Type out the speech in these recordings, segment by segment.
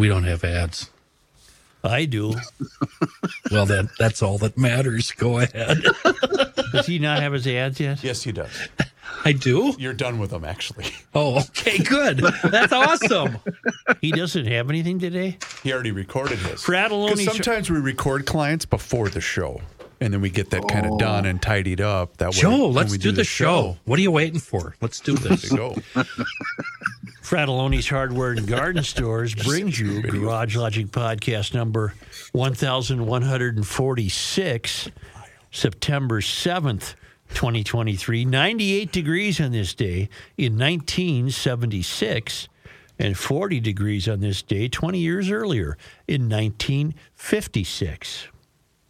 We don't have ads. I do. Well, that that's all that matters. Go ahead. Does he not have his ads yet? Yes, he does. I do. You're done with them, actually. Oh, okay, good. That's awesome. He doesn't have anything today? He already recorded his. Fratallone's- Because sometimes we record clients before the show, and then we get that kind of done and tidied up. That way, Joe, let's we do, the show. What are you waiting for? Let's do this. Go. Fratallone's Hardware and Garden Stores brings you Garage Logic Podcast number 1146, September 7th, 2023. 98 degrees on this day in 1976, and 40 degrees on this day 20 years earlier in 1956.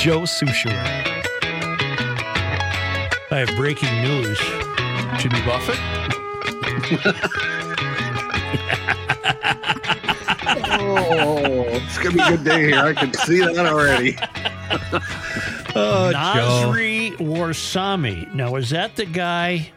Joe Soucheray. I have breaking news. Jimmy Buffett? Oh, it's gonna be a good day here. I can see that already. Oh, Nasri Warsame. Now, is that the guy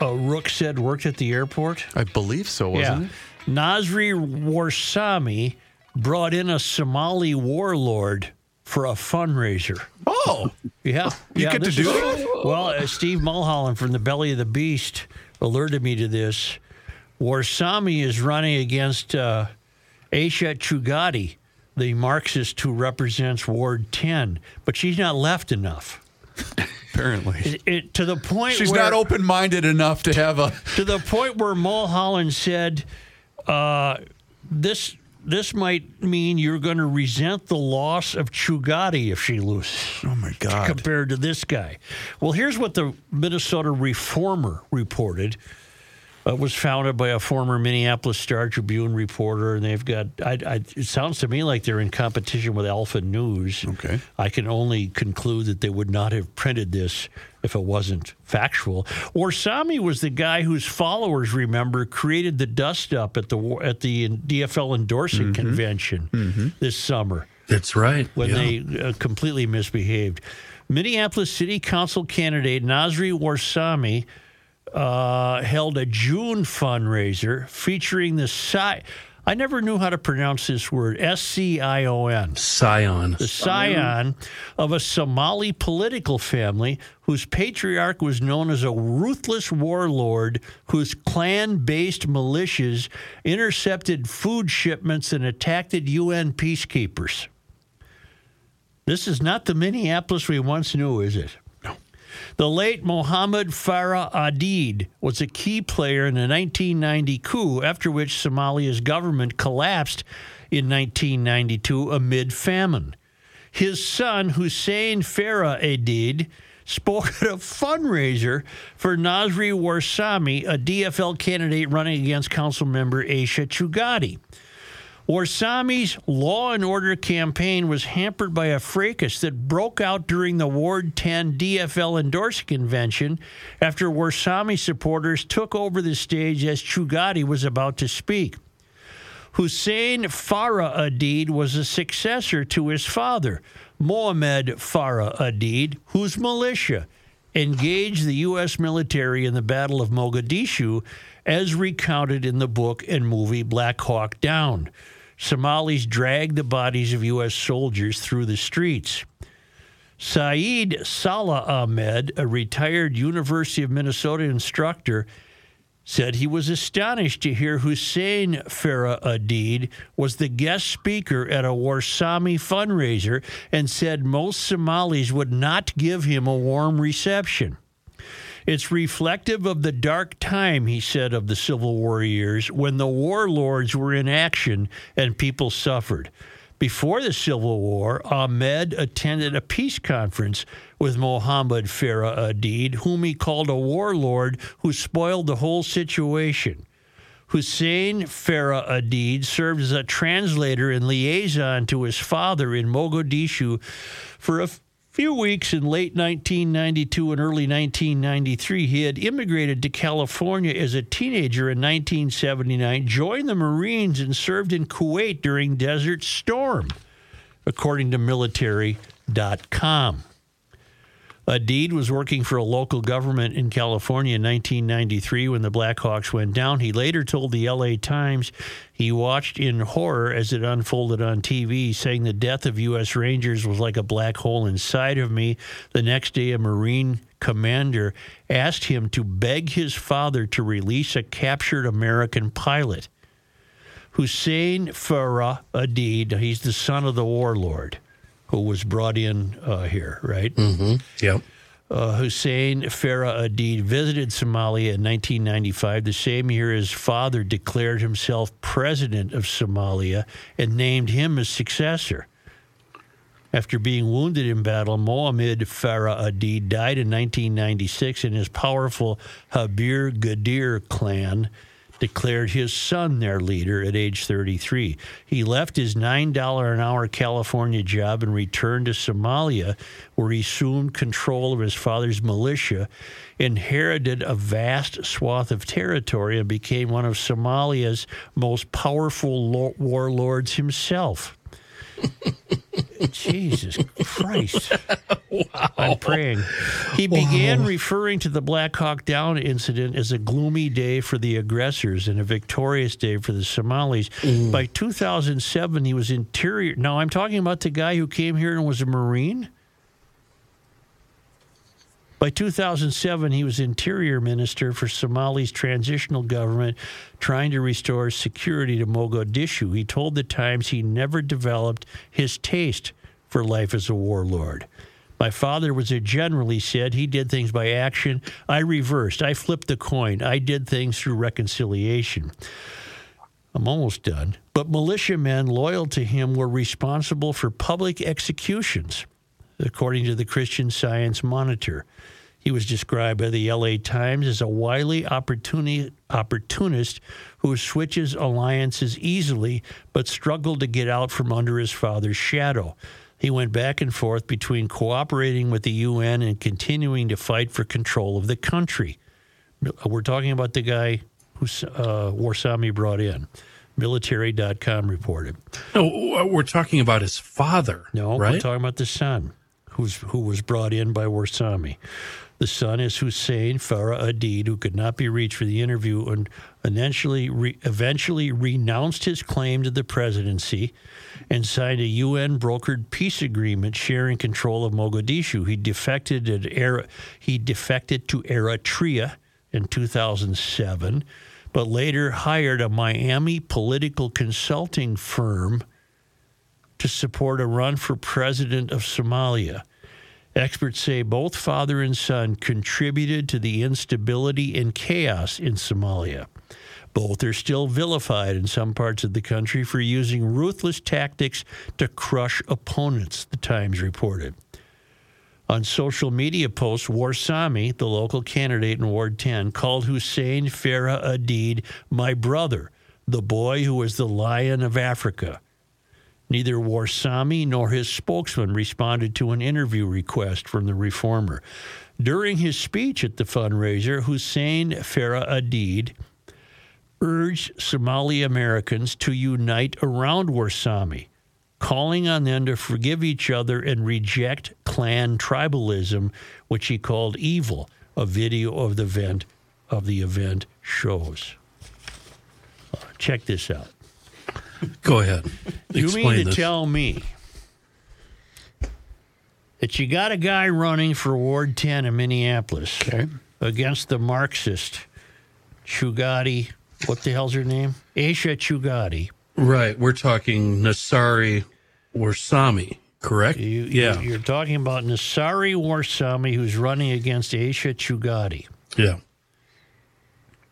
uh, Rook said worked at the airport? I believe so, wasn't it? Nasri Warsame brought in a Somali warlord for a fundraiser. Oh, Yeah. You yeah, get to do is- that? Well, uh, Steve Mulholland from the Belly of the Beast alerted me to this. Warsame is running against uh, Aisha Chughtai, the Marxist who represents Ward 10, but she's not left enough. apparently. It, it- to the point She's where, not open minded enough to have a. to the point where Mulholland said, uh, "This this might mean you're going to resent the loss of Chughtai if she loses." Oh, my God. compared to this guy. Well, here's what the Minnesota Reformer reported. Uh, It was founded by a former Minneapolis Star Tribune reporter, and they've got. I, I, it sounds to me like they're in competition with Alpha News. Okay. I can only conclude that they would not have printed this if it wasn't factual. Orsami was the guy whose followers remember created the dust up at the at the DFL endorsing convention this summer That's right. when Yeah. they uh, completely misbehaved. Minneapolis City Council candidate Nasri Warsame uh, held a June fundraiser featuring the Sci. I never knew how to pronounce this word. S C I O N Scion. the scion of a Somali political family whose patriarch was known as a ruthless warlord whose clan based militias intercepted food shipments and attacked UN peacekeepers. This is not the Minneapolis we once knew, is it? The late Mohammed Farah Aidid was a key player in the 1990 coup, after which Somalia's government collapsed in 1992 amid famine. His son, Hussein Farah Aidid, spoke at a fundraiser for Nasri Warsame, a DFL candidate running against council member Aisha Chughtai. Warsame's law and order campaign was hampered by a fracas that broke out during the Ward 10 DFL endorsing convention after Warsame supporters took over the stage as Chughtai was about to speak. Hussein Farah Aidid was a successor to his father, Mohammed Farah Aidid, whose militia engaged the U.S. military in the Battle of Mogadishu, as recounted in the book and movie Black Hawk Down. Somalis dragged the bodies of U.S. soldiers through the streets. Saeed Salah Ahmed, a retired University of Minnesota instructor, said he was astonished to hear Hussein Farah Aidid was the guest speaker at a Warsame fundraiser and said most Somalis would not give him a warm reception. It's reflective of the dark time, he said, of the Civil War years when the warlords were in action and people suffered. Before the Civil War, Ahmed attended a peace conference with Mohammed Farah Aidid, whom he called a warlord who spoiled the whole situation. Hussein Farah Aidid served as a translator and liaison to his father in Mogadishu for a few weeks in late 1992 and early 1993, he had immigrated to California as a teenager in 1979, joined the Marines, and served in Kuwait during Desert Storm, according to military.com. Aidid was working for a local government in California in 1993 when the Blackhawks went down. He later told the LA Times he watched in horror as it unfolded on TV, saying the death of U.S. Rangers was like a black hole inside of me. The next day, a Marine commander asked him to beg his father to release a captured American pilot. Hussein Farah Aidid, he's the son of the warlord was brought in uh, here, right? Mm-hmm. Yep. Uh, Hussein Farah Aidid visited Somalia in 1995, the same year his father declared himself president of Somalia and named him his successor. After being wounded in battle, Mohammed Farah Aidid died in 1996, and his powerful Habar Gidir clan declared his son their leader at age 33. He left his $9 an hour California job and returned to Somalia, where he assumed control of his father's militia, inherited a vast swath of territory, and became one of Somalia's most powerful lo- warlords himself. Jesus Christ. wow. I'm praying. He began referring to the Black Hawk Down incident as a gloomy day for the aggressors and a victorious day for the Somalis. Mm. By 2007, he was interior. Now, I'm talking about the guy who came here and was a Marine. By 2007, he was interior minister for Somali's transitional government, trying to restore security to Mogadishu. He told the Times he never developed his taste for life as a warlord. My father was a general, he said. He did things by action. I reversed. I flipped the coin. I did things through reconciliation. I'm almost done. But militiamen loyal to him were responsible for public executions, according to the Christian Science Monitor. He was described by the LA Times as a wily opportuni- opportunist who switches alliances easily but struggled to get out from under his father's shadow. He went back and forth between cooperating with the UN and continuing to fight for control of the country. We're talking about the guy who uh, Warsame brought in. Military.com reported. No, we're talking about his father. No, right? we're talking about the son, who's who was brought in by Warsame. The son is Hussein Farah Aidid, who could not be reached for the interview and eventually re- eventually renounced his claim to the presidency and signed a UN brokered peace agreement sharing control of Mogadishu. He defected at Era- he defected to Eritrea in 2007, but later hired a Miami political consulting firm to support a run for president of Somalia. Experts say both father and son contributed to the instability and chaos in Somalia. Both are still vilified in some parts of the country for using ruthless tactics to crush opponents, the Times reported. On social media posts, Warsame, the local candidate in Ward 10, called Hussein Farah Aidid my brother, the boy who was the lion of Africa. Neither Warsame nor his spokesman responded to an interview request from the reformer. During his speech at the fundraiser, Hussein Farah Aidid urged Somali Americans to unite around Warsame, calling on them to forgive each other and reject clan tribalism, which he called evil. A video of the event of the event shows. Uh, check this out. Go ahead. You mean to this. tell me that you got a guy running for Ward 10 in Minneapolis Okay. against the Marxist Chughtai. What the hell's her name? Aisha Chughtai. Right. We're talking Nasari or Sami, correct? You, yeah. You, are talking about Nasari Warsame, who's running against Aisha Chughtai. yeah.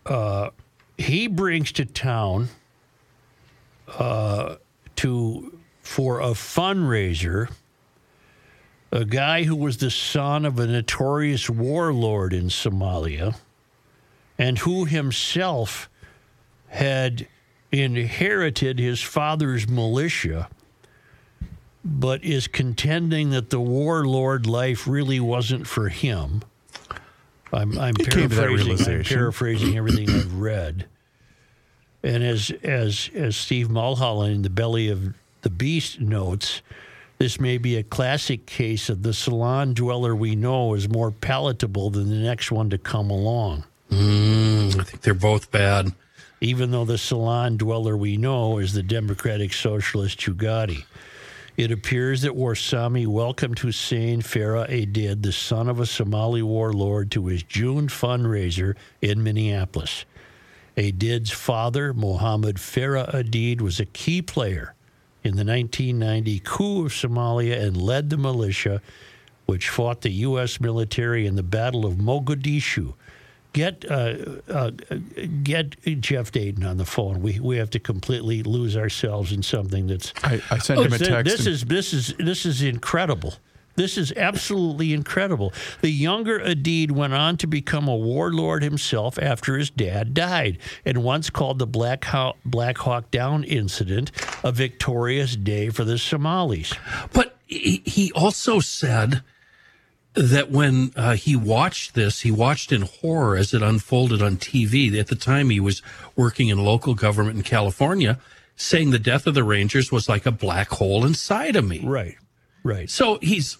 Uh, he brings to town uh, to for a fundraiser a guy who was the son of a notorious warlord in Somalia and who himself had inherited his father's militia but is contending that the warlord life really wasn't for him. I'm, I'm He came to that paraphrasing. I'm paraphrasing everything I've read. And as as as Steve Mulholland in the belly of the beast notes, this may be a classic case of the salon dweller we know is more palatable than the next one to come along. Mm, I think they're both bad. Even though the salon dweller we know is the Democratic Socialist Chughtai. It appears that Warsame welcomed Hussein Farah Aidid, the son of a Somali warlord, to his June fundraiser in Minneapolis. Aidid's father, Mohammed Farah Aidid, was a key player in the 1990 coup of Somalia and led the militia which fought the U.S. military in the Battle of Mogadishu. Get uh, uh, get Jeff Dayton on the phone. We we have to completely lose ourselves in something that's I, I sent him a text. this and- is this is this is incredible. This is absolutely incredible. The younger Aidid went on to become a warlord himself after his dad died, and once called the Black Hawk, Black Hawk Down incident a victorious day for the Somalis. But he, he also said that when uh, he watched this, he watched in horror as it unfolded on TV. At the time, he was working in local government in California, saying the death of the Rangers was like a black hole inside of me. Right, right. So he's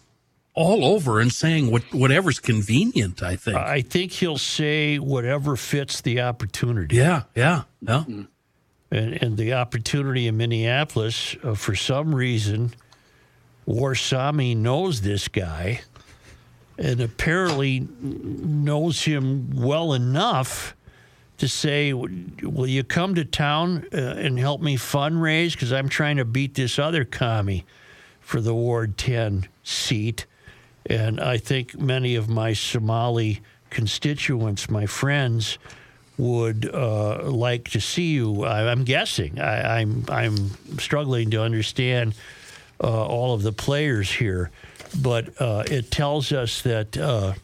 all over and saying what, whatever's convenient, I think. I think he'll say whatever fits the opportunity. yeah, yeah, yeah. And, and the opportunity in Minneapolis, uh, for some reason, Warsame knows this guy and apparently knows him well enough to say, Will you come to town uh, and help me fundraise? Because I'm trying to beat this other commie for the Ward 10 seat. And I think many of my Somali constituents, my friends, would uh, like to see you. I, I'm guessing. I, I'm I'm struggling to understand uh, all of the players here, but uh, it tells us that uh,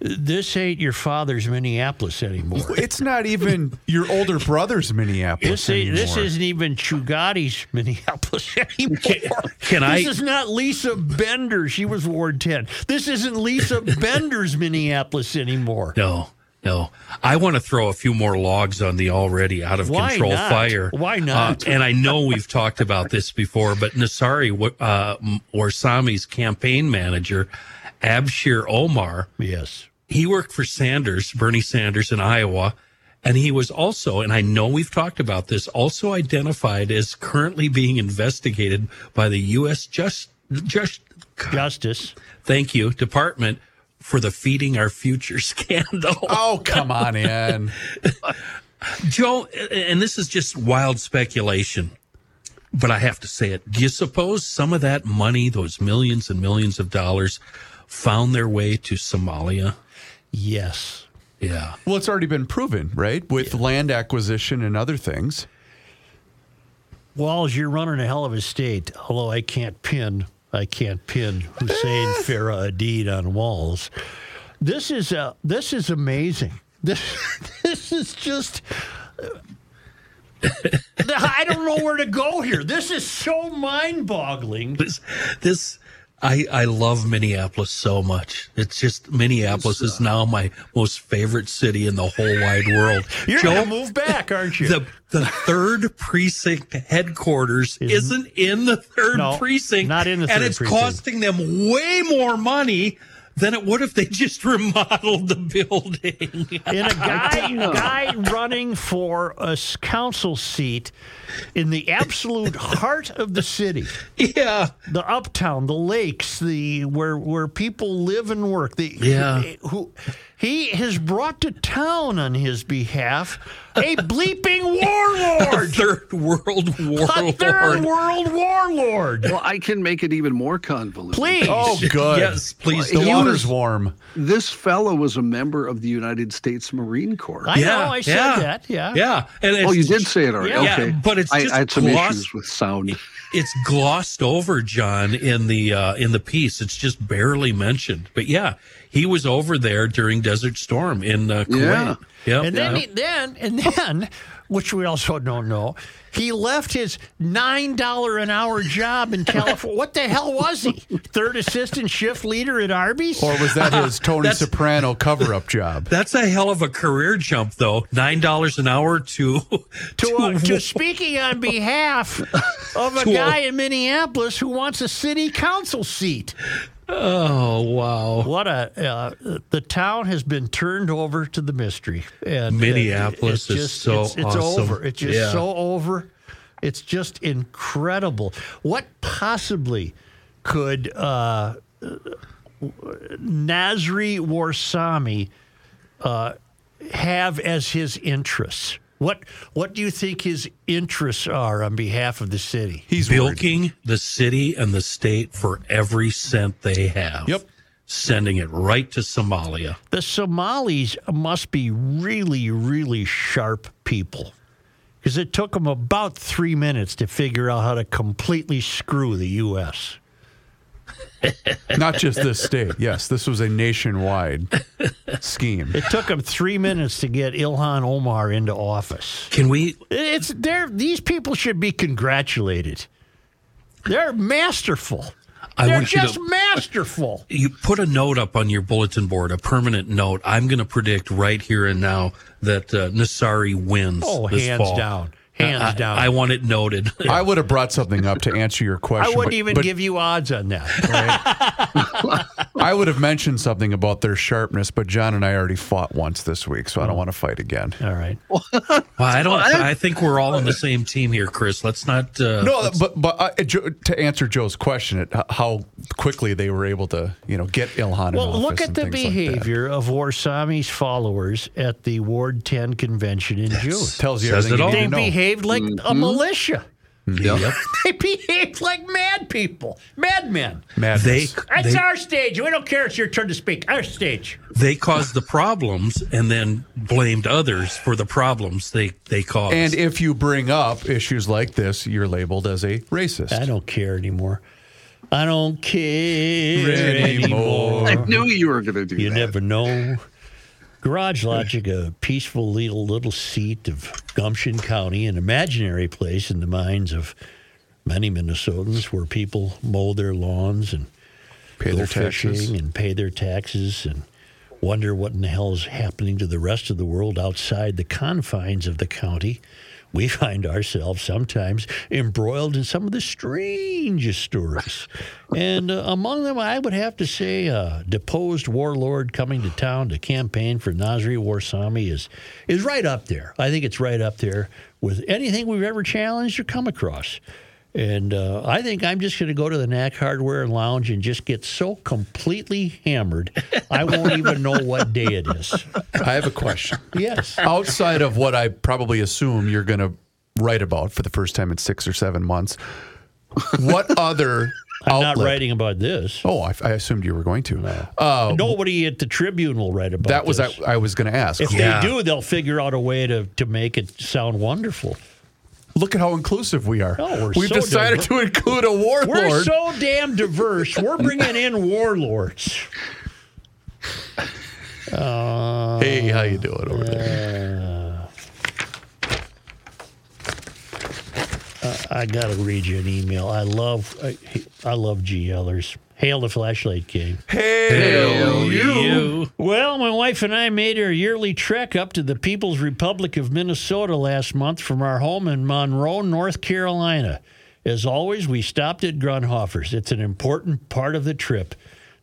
this ain't your father's Minneapolis anymore. it's not even your older brother's Minneapolis This, ain't, this isn't even Chughtai's Minneapolis anymore. can this I- is not Lisa Bender. She was Ward 10. This isn't Lisa Bender's Minneapolis anymore. No, no. I want to throw a few more logs on the already out of Why control not? fire. Why not? Uh, and I know we've talked about this before, but Nasari uh, or Sami's campaign manager, Abshir Omar, Yes. He worked for Sanders, Bernie Sanders in Iowa. And he was also, and I know we've talked about this, also identified as currently being investigated by the U.S. Just, just, Justice. thank you, Department for the Feeding Our Future scandal. Oh, come on in. Joe, and this is just wild speculation, but I have to say it. Do you suppose some of that money, those millions and millions of dollars, found their way to Somalia? Yes. Yeah. Well, it's already been proven, right? With land acquisition and other things. Walz, you're running a hell of a state. Although I can't pin, I can't pin Hussein Farah Aidid on Walz. This is uh, this is amazing. This this is just. I don't know where to go here. This is so mind-boggling. This, this, I, I love Minneapolis so much. It's just Minneapolis is now my most favorite city in the whole wide world. You're Joe, gonna move back, aren't you? the the third precinct headquarters isn't in the third No, precinct, not in the third and it's precinct. costing them way more money than it would if they just remodeled the building. in a guy guy running for a council seat in the absolute heart of the city, yeah, the uptown, the lakes, the where where people live and work. The Yeah. who he has brought to town on his behalf a bleeping warlord, Third World a Warlord. third world warlord. Well, I can make it even more convoluted. Please. Oh, good. Yes, please. The He water's was- warm. This fellow was a member of the United States Marine Corps. I Yeah, know, I said yeah. that. Yeah. Yeah, and it's, oh, you did say it already. Yeah. Okay, Yeah, but it's I, just I had some gloss- issues with sound. it's glossed over, John, in the uh, in the piece. It's just barely mentioned. But yeah, he was over there during Desert Storm in uh, Kuwait. Yeah. Yep. And then, Yeah. he, then, and then, which we also don't know, he left his nine dollar an hour job in California. what the hell was he? Third assistant shift leader at Arby's? Or was that his Tony That's- Soprano cover up job? That's a hell of a career jump, though. Nine dollars an hour to to, uh, to speaking on behalf of a To a- guy in Minneapolis who wants a city council seat. Oh wow, What a uh, the town has been turned over to the mystery. And uh, Minneapolis it's is so it's, it's awesome. over. It's just Yeah. so over. It's just incredible. What possibly could uh, Nasri Warsame uh, have as his interests? What What do you think his interests are on behalf of the city? He's worried. bilking the city and the state for every cent they have. Yep. Sending it right to Somalia. The Somalis must be really, really sharp people. Because it took them about three minutes to figure out how to completely screw the U.S. Not just this state. Yes, this was a nationwide scheme. It took them three minutes to get Ilhan Omar into office. Can we? It's they're, these people should be congratulated. They're masterful. I they're want you to- just masterful. You put a note up on your bulletin board, a permanent note. I'm going to predict right here and now that uh, Nasari wins. Oh, this hands fall. down. Hands I, down. I want it noted. I would have brought something up to answer your question. I wouldn't but- even but give you odds on that. I would have mentioned something about their sharpness, but John and I already fought once this week, so I don't want to fight again. All right. Well, I don't. I think we're all on the same team here, Chris. Let's not. Uh, No, let's- but but uh, to answer Joe's question, it, how quickly they were able to, you know, get Ilhan in Well, office look at the things like behavior of Warsame's followers at the Ward 10 convention in June. Tells you Says everything it all. need They to know. behaved like a militia. Yep. They behave like mad people, madmen. Madness. They That's they, our stage. We don't care. It's your turn to speak. Our stage. they caused the problems and then blamed others for the problems they they caused. and if you bring up issues like this, you're labeled as a racist. I don't care anymore. I don't care Anymore. anymore. I knew you were going to do You that. You never know. Garage Logic, a peaceful little little seat of Gumption County, an imaginary place in the minds of many Minnesotans where people mow their lawns and Pay go their taxes. fishing and pay their taxes and wonder what in the hell is happening to the rest of the world outside the confines of the county. We find ourselves sometimes embroiled in some of the strangest stories. And uh, among them, I would have to say, a deposed warlord coming to town to campaign for Nasri Warsame is, is right up there. I think it's right up there with anything we've ever challenged or come across. And uh, I think I'm just going to go to the Knack Hardware and Lounge and just get so completely hammered, I won't even know what day it is. I have a question. Yes. Outside of what I probably assume you're going to write about for the first time in six or seven months, what other I'm outlet? not writing about this. Oh, I, I assumed you were going to. Uh, Nobody at the Tribune will write about that was I. I was going to ask. If Yeah. they do, they'll figure out a way to, to make it sound wonderful. Look at how inclusive we are. Oh, we're We've so decided diver- to include a warlord. We're so damn diverse. We're bringing in warlords. hey, how you doing over there? Uh, I gotta read you an email. I love I, I love GLers. Hail the flashlight king. Hail you. Well, my wife and I made our yearly trek up to the People's Republic of Minnesota last month from our home in Monroe, North Carolina. As always, we stopped at Grundhofer's. It's an important part of the trip.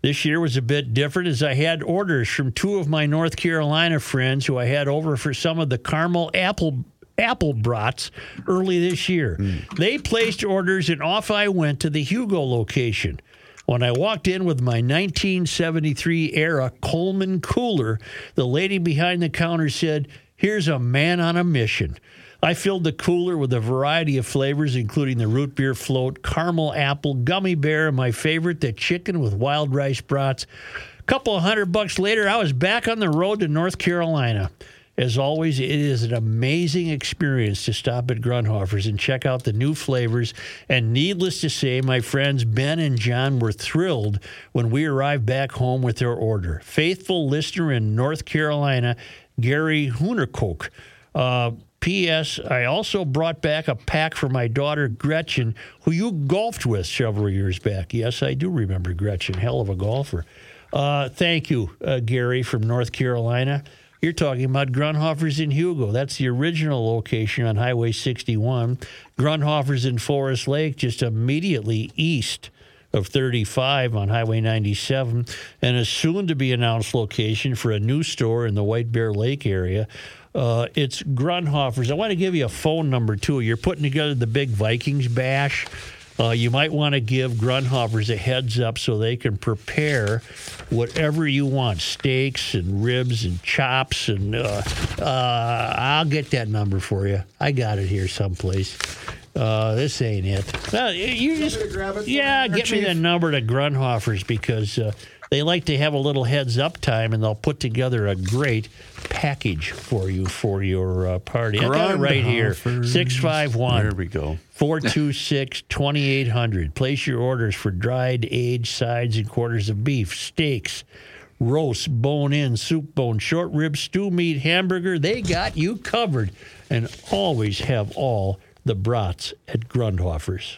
This year was a bit different as I had orders from two of my North Carolina friends who I had over for some of the caramel apple apple brats early this year. Hmm. They placed orders and off I went to the Hugo location. When I walked in with my 1973 era Coleman cooler, the lady behind the counter said, Here's a man on a mission. I filled the cooler with a variety of flavors, including the root beer float, caramel apple, gummy bear, and my favorite, the chicken with wild rice brats. A couple of hundred bucks later, I was back on the road to North Carolina. As always, it is an amazing experience to stop at Grundhofer's and check out the new flavors. And needless to say, my friends Ben and John were thrilled when we arrived back home with their order. Faithful listener in North Carolina, Gary Hoonerkoch. Uh, P.S. I also brought back a pack for my daughter Gretchen, who you golfed with several years back. Yes, I do remember Gretchen. Hell of a golfer. Uh, thank you, uh, Gary from North Carolina. You're talking about Grundhofer's in Hugo. That's the original location on Highway 61. Grundhofer's in Forest Lake, just immediately east of 35 on Highway 97, and a soon to be announced location for a new store in the White Bear Lake area. Uh, it's Grundhofer's. I want to give you a phone number too. You're putting together the big Vikings bash. Uh, you might want to give Grundhofer's a heads up so they can prepare whatever you want steaks and ribs and chops. And uh, uh, I'll get that number for you. I got it here someplace. Uh, this ain't it. You just yeah, get me the number to Grundhofers because uh, they like to have a little heads up time, and they'll put together a great package for you for your uh, party. I got it right here. Grundhofer's. Six five one. There we go. 426 2800. Place your orders for dried, aged sides and quarters of beef, steaks, roast, bone in, soup bone, short rib, stew meat, hamburger. They got you covered and always have all the brats at Grundhofer's.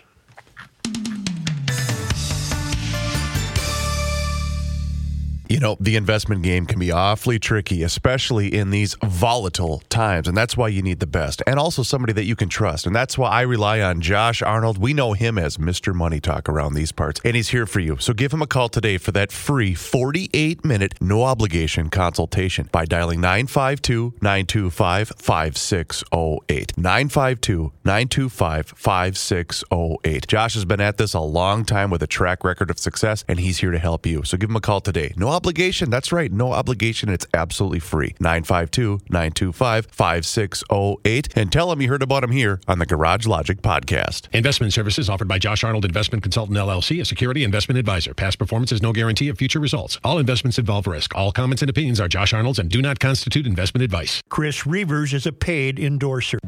You know, the investment game can be awfully tricky, especially in these volatile times. And that's why you need the best and also somebody that you can trust. And that's why I rely on Josh Arnold. We know him as Mr. Money Talk around these parts, and he's here for you. So give him a call today for that free 48 minute, no obligation consultation by dialing 952 925 5608. 952 925 5608. Josh has been at this a long time with a track record of success, and he's here to help you. So give him a call today. No obligation. That's right. No obligation. It's absolutely free. 952 925 5608. And tell them you heard about him here on the Garage Logic podcast. Investment services offered by Josh Arnold Investment Consultant LLC, a security investment advisor. Past performance is no guarantee of future results. All investments involve risk. All comments and opinions are Josh Arnold's and do not constitute investment advice. Chris Reuvers is a paid endorser.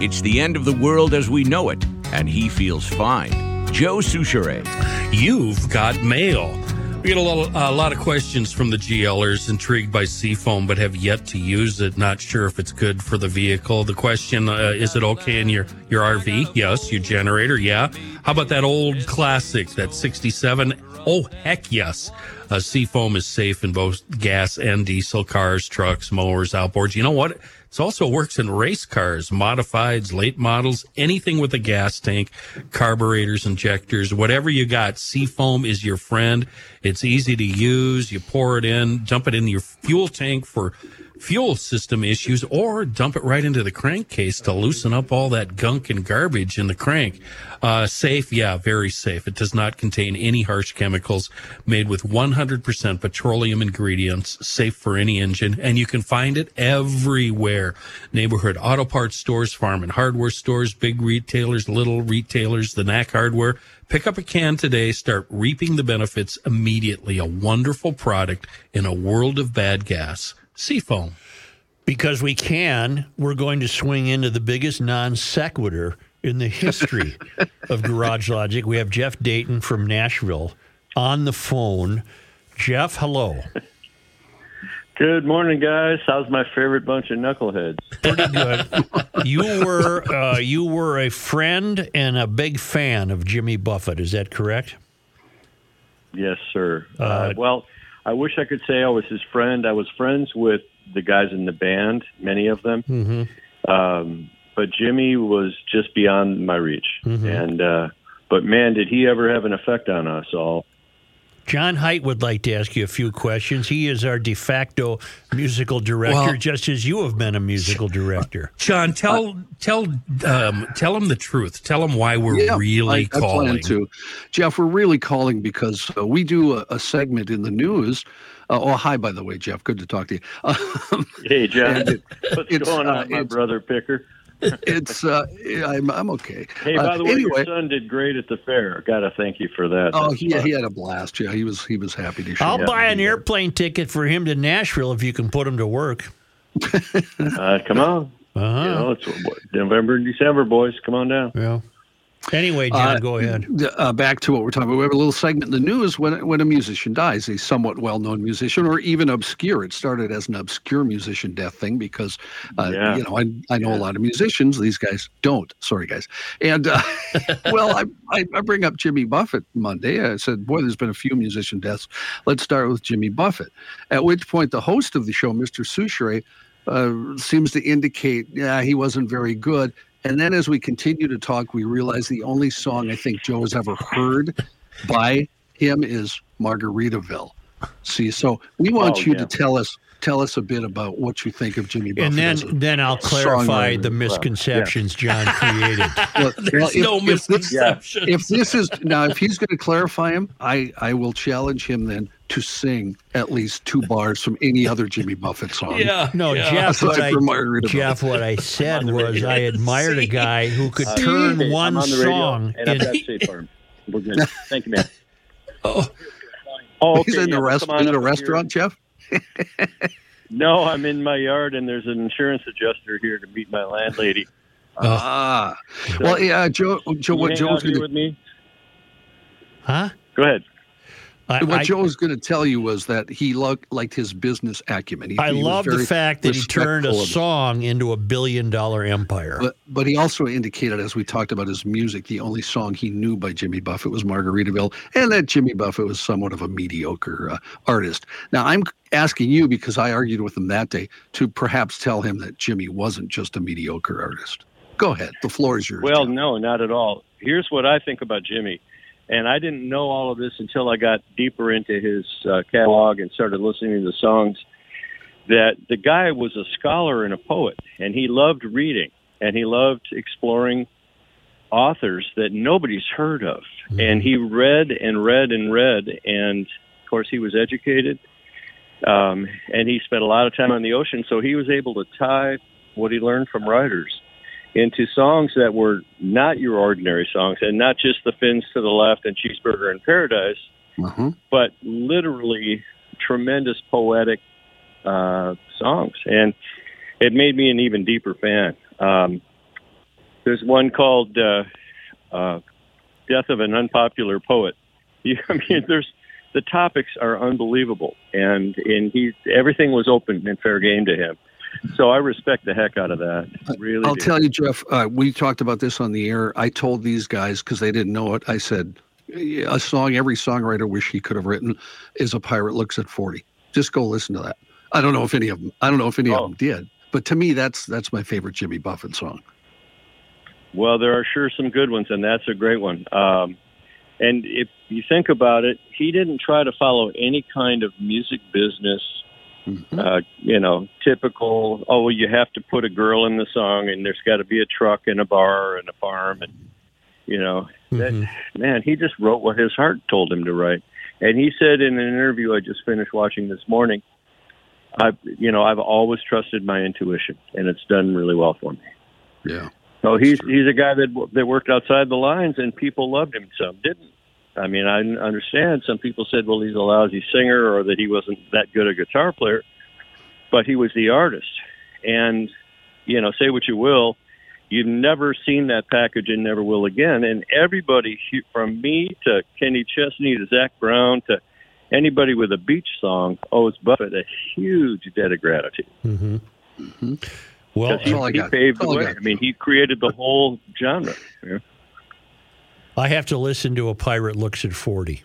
It's the end of the world as we know it, and he feels fine. Joe Soucheray. You've got mail. We get a lot, a lot of questions from the GLers intrigued by Seafoam, but have yet to use it. Not sure if it's good for the vehicle. The question uh, is it okay in your, your RV? Yes. Your generator? Yeah. How about that old classic, that 67? Oh, heck yes. Uh, Seafoam is safe in both gas and diesel cars, trucks, mowers, outboards. You know what? It also works in race cars, modifieds, late models, anything with a gas tank, carburetors, injectors, whatever you got. Seafoam is your friend. It's easy to use. You pour it in, dump it in your fuel tank for fuel system issues, or dump it right into the crankcase to loosen up all that gunk and garbage in the crank. Uh, safe, yeah, very safe. It does not contain any harsh chemicals, made with 100% petroleum ingredients, safe for any engine, and you can find it everywhere. Neighborhood auto parts stores, farm and hardware stores, big retailers, little retailers, the Knack Hardware. Pick up a can today, start reaping the benefits immediately. A wonderful product in a world of bad gas. Seafoam. Because we can, we're going to swing into the biggest non sequitur in the history of Garage Logic. We have Jeff Dayton from Nashville on the phone. Jeff, hello. Good morning, guys. How's my favorite bunch of knuckleheads? Pretty good. you were uh, you were a friend and a big fan of Jimmy Buffett. Is that correct? Yes, sir. Uh, Uh, well, I wish I could say I was his friend. I was friends with the guys in the band, many of them. Mm-hmm. Um, but Jimmy was just beyond my reach. Mhm. And uh, but man, did he ever have an effect on us all? John Heidt would like to ask you a few questions. He is our de facto musical director, Well- just as you have been a musical director. John, tell tell um, tell him the truth. Tell him why we're Yeah, really I, I plan to. Jeff, we're really calling because uh, we do a, a segment in the news. Uh, oh, hi, by the way, Jeff. Good to talk to you. Um, Hey, John. It- What's it's, going uh, on, my brother Picker? it's uh, I'm, I'm okay. Hey, Uh, by the way, anyway, your son did great at the fair. Got to thank you for that. oh, That's he, he had a blast. Yeah, he was he was happy to show. I'll up. buy an airplane ticket for him to Nashville if you can put him to work. Uh, come on. Uh-huh. You know, it's November and December, boys. Come on down. Yeah. Anyway, John, Uh, go ahead. Uh, back to what we're talking about. We have a little segment in the news when when a musician dies, a somewhat well-known musician or even obscure. It started as an obscure musician death thing because, uh, Yeah. you know, I, I know a lot of musicians. These guys don't. Sorry, guys. And uh, well, I, I I bring up Jimmy Buffett Monday. I said, boy, there's been a few musician deaths. Let's start with Jimmy Buffett. At which point, the host of the show, Mr. Soucheray, uh, seems to indicate, yeah, he wasn't very good. And then as we continue to talk, we realize the only song I think Joe has ever heard by him is Margaritaville. See, so we want Oh, you yeah. to tell us tell us a bit about what you think of Jimmy Buffett. And then, then I'll clarify songwriter. the misconceptions John created. well, There's well, if- no if this- misconception. if this is now if he's going to clarify him i i will challenge him then to sing at least two bars from any other jimmy buffett song yeah. No, yeah. Jeff, what Aside I, from Margaritaville. Jeff, what I said was. I admired a guy who could Uh, turn hey, one on the song and I've in, State Farm. We're good. Thank you, man. Oh, Oh, he's in the well, rest in up a here. restaurant jeff No, I'm in my yard, and there's an insurance adjuster here to meet my landlady. ah well yeah joe joe what Joe's joe out was with me? huh? Go ahead. I, what I- Joe was going to tell you was that he loved, liked his business acumen. He, I he love the fact that he turned a respectful of it. song into a billion dollar empire. But but he also indicated, as we talked about his music, the only song he knew by Jimmy Buffett was Margaritaville, and that Jimmy Buffett was somewhat of a mediocre uh, artist. Now I'm asking you because I argued with him that day to perhaps tell him that Jimmy wasn't just a mediocre artist. Go ahead, the floor is yours. Well, no, not at all. Here's what I think about Jimmy. And I didn't know all of this until I got deeper into his uh, catalog and started listening to the songs. That the guy was a scholar and a poet, and he loved reading, and he loved exploring authors that nobody's heard of. And he read and read and read, and of course, he was educated, um, and he spent a lot of time on the ocean, so he was able to tie what he learned from writers into songs that were not your ordinary songs and not just the fins to the left and cheeseburger in paradise Uh-huh. but literally tremendous poetic uh, songs. And it made me an even deeper fan. Um, there's one called uh, uh, death of an unpopular poet. You, i mean there's the topics are unbelievable. And and he everything was open and fair game to him so i respect the heck out of that really I'll do. tell you, Jeff. Uh, we talked about this on the air. I told these guys because they didn't know it. I said, a song every songwriter wish he could have written is "A Pirate Looks at 40." Just go listen to that. I don't know if any of them. I don't know if any Oh. of them did, but to me, that's that's my favorite Jimmy Buffett song. Well, there are sure some good ones, and that's a great one. Um, and if you think about it, he didn't try to follow any kind of music business, Mhm. uh, you know, typical, oh, you have to put a girl in the song, and there's got to be a truck and a bar and a farm. And, you know, that, Mhm. man, he just wrote what his heart told him to write. And he said in an interview I just finished watching this morning, I, you know, I've always trusted my intuition, and it's done really well for me. Yeah. So he's he's a guy that that worked outside the lines, and people loved him. Some didn't. I mean, I understand. Some people said, "Well, he's a lousy singer," or that he wasn't that good a guitar player. But he was the artist, and you know, say what you will, you've never seen that package and never will again. And everybody, from me to Kenny Chesney to Zac Brown to anybody with a beach song, owes Buffett a huge debt of gratitude. Mhm. Mhm. Well, Because he, all I he paved the all I way. I mean, he created the whole genre. you know? I have to listen to a pirate looks at forty.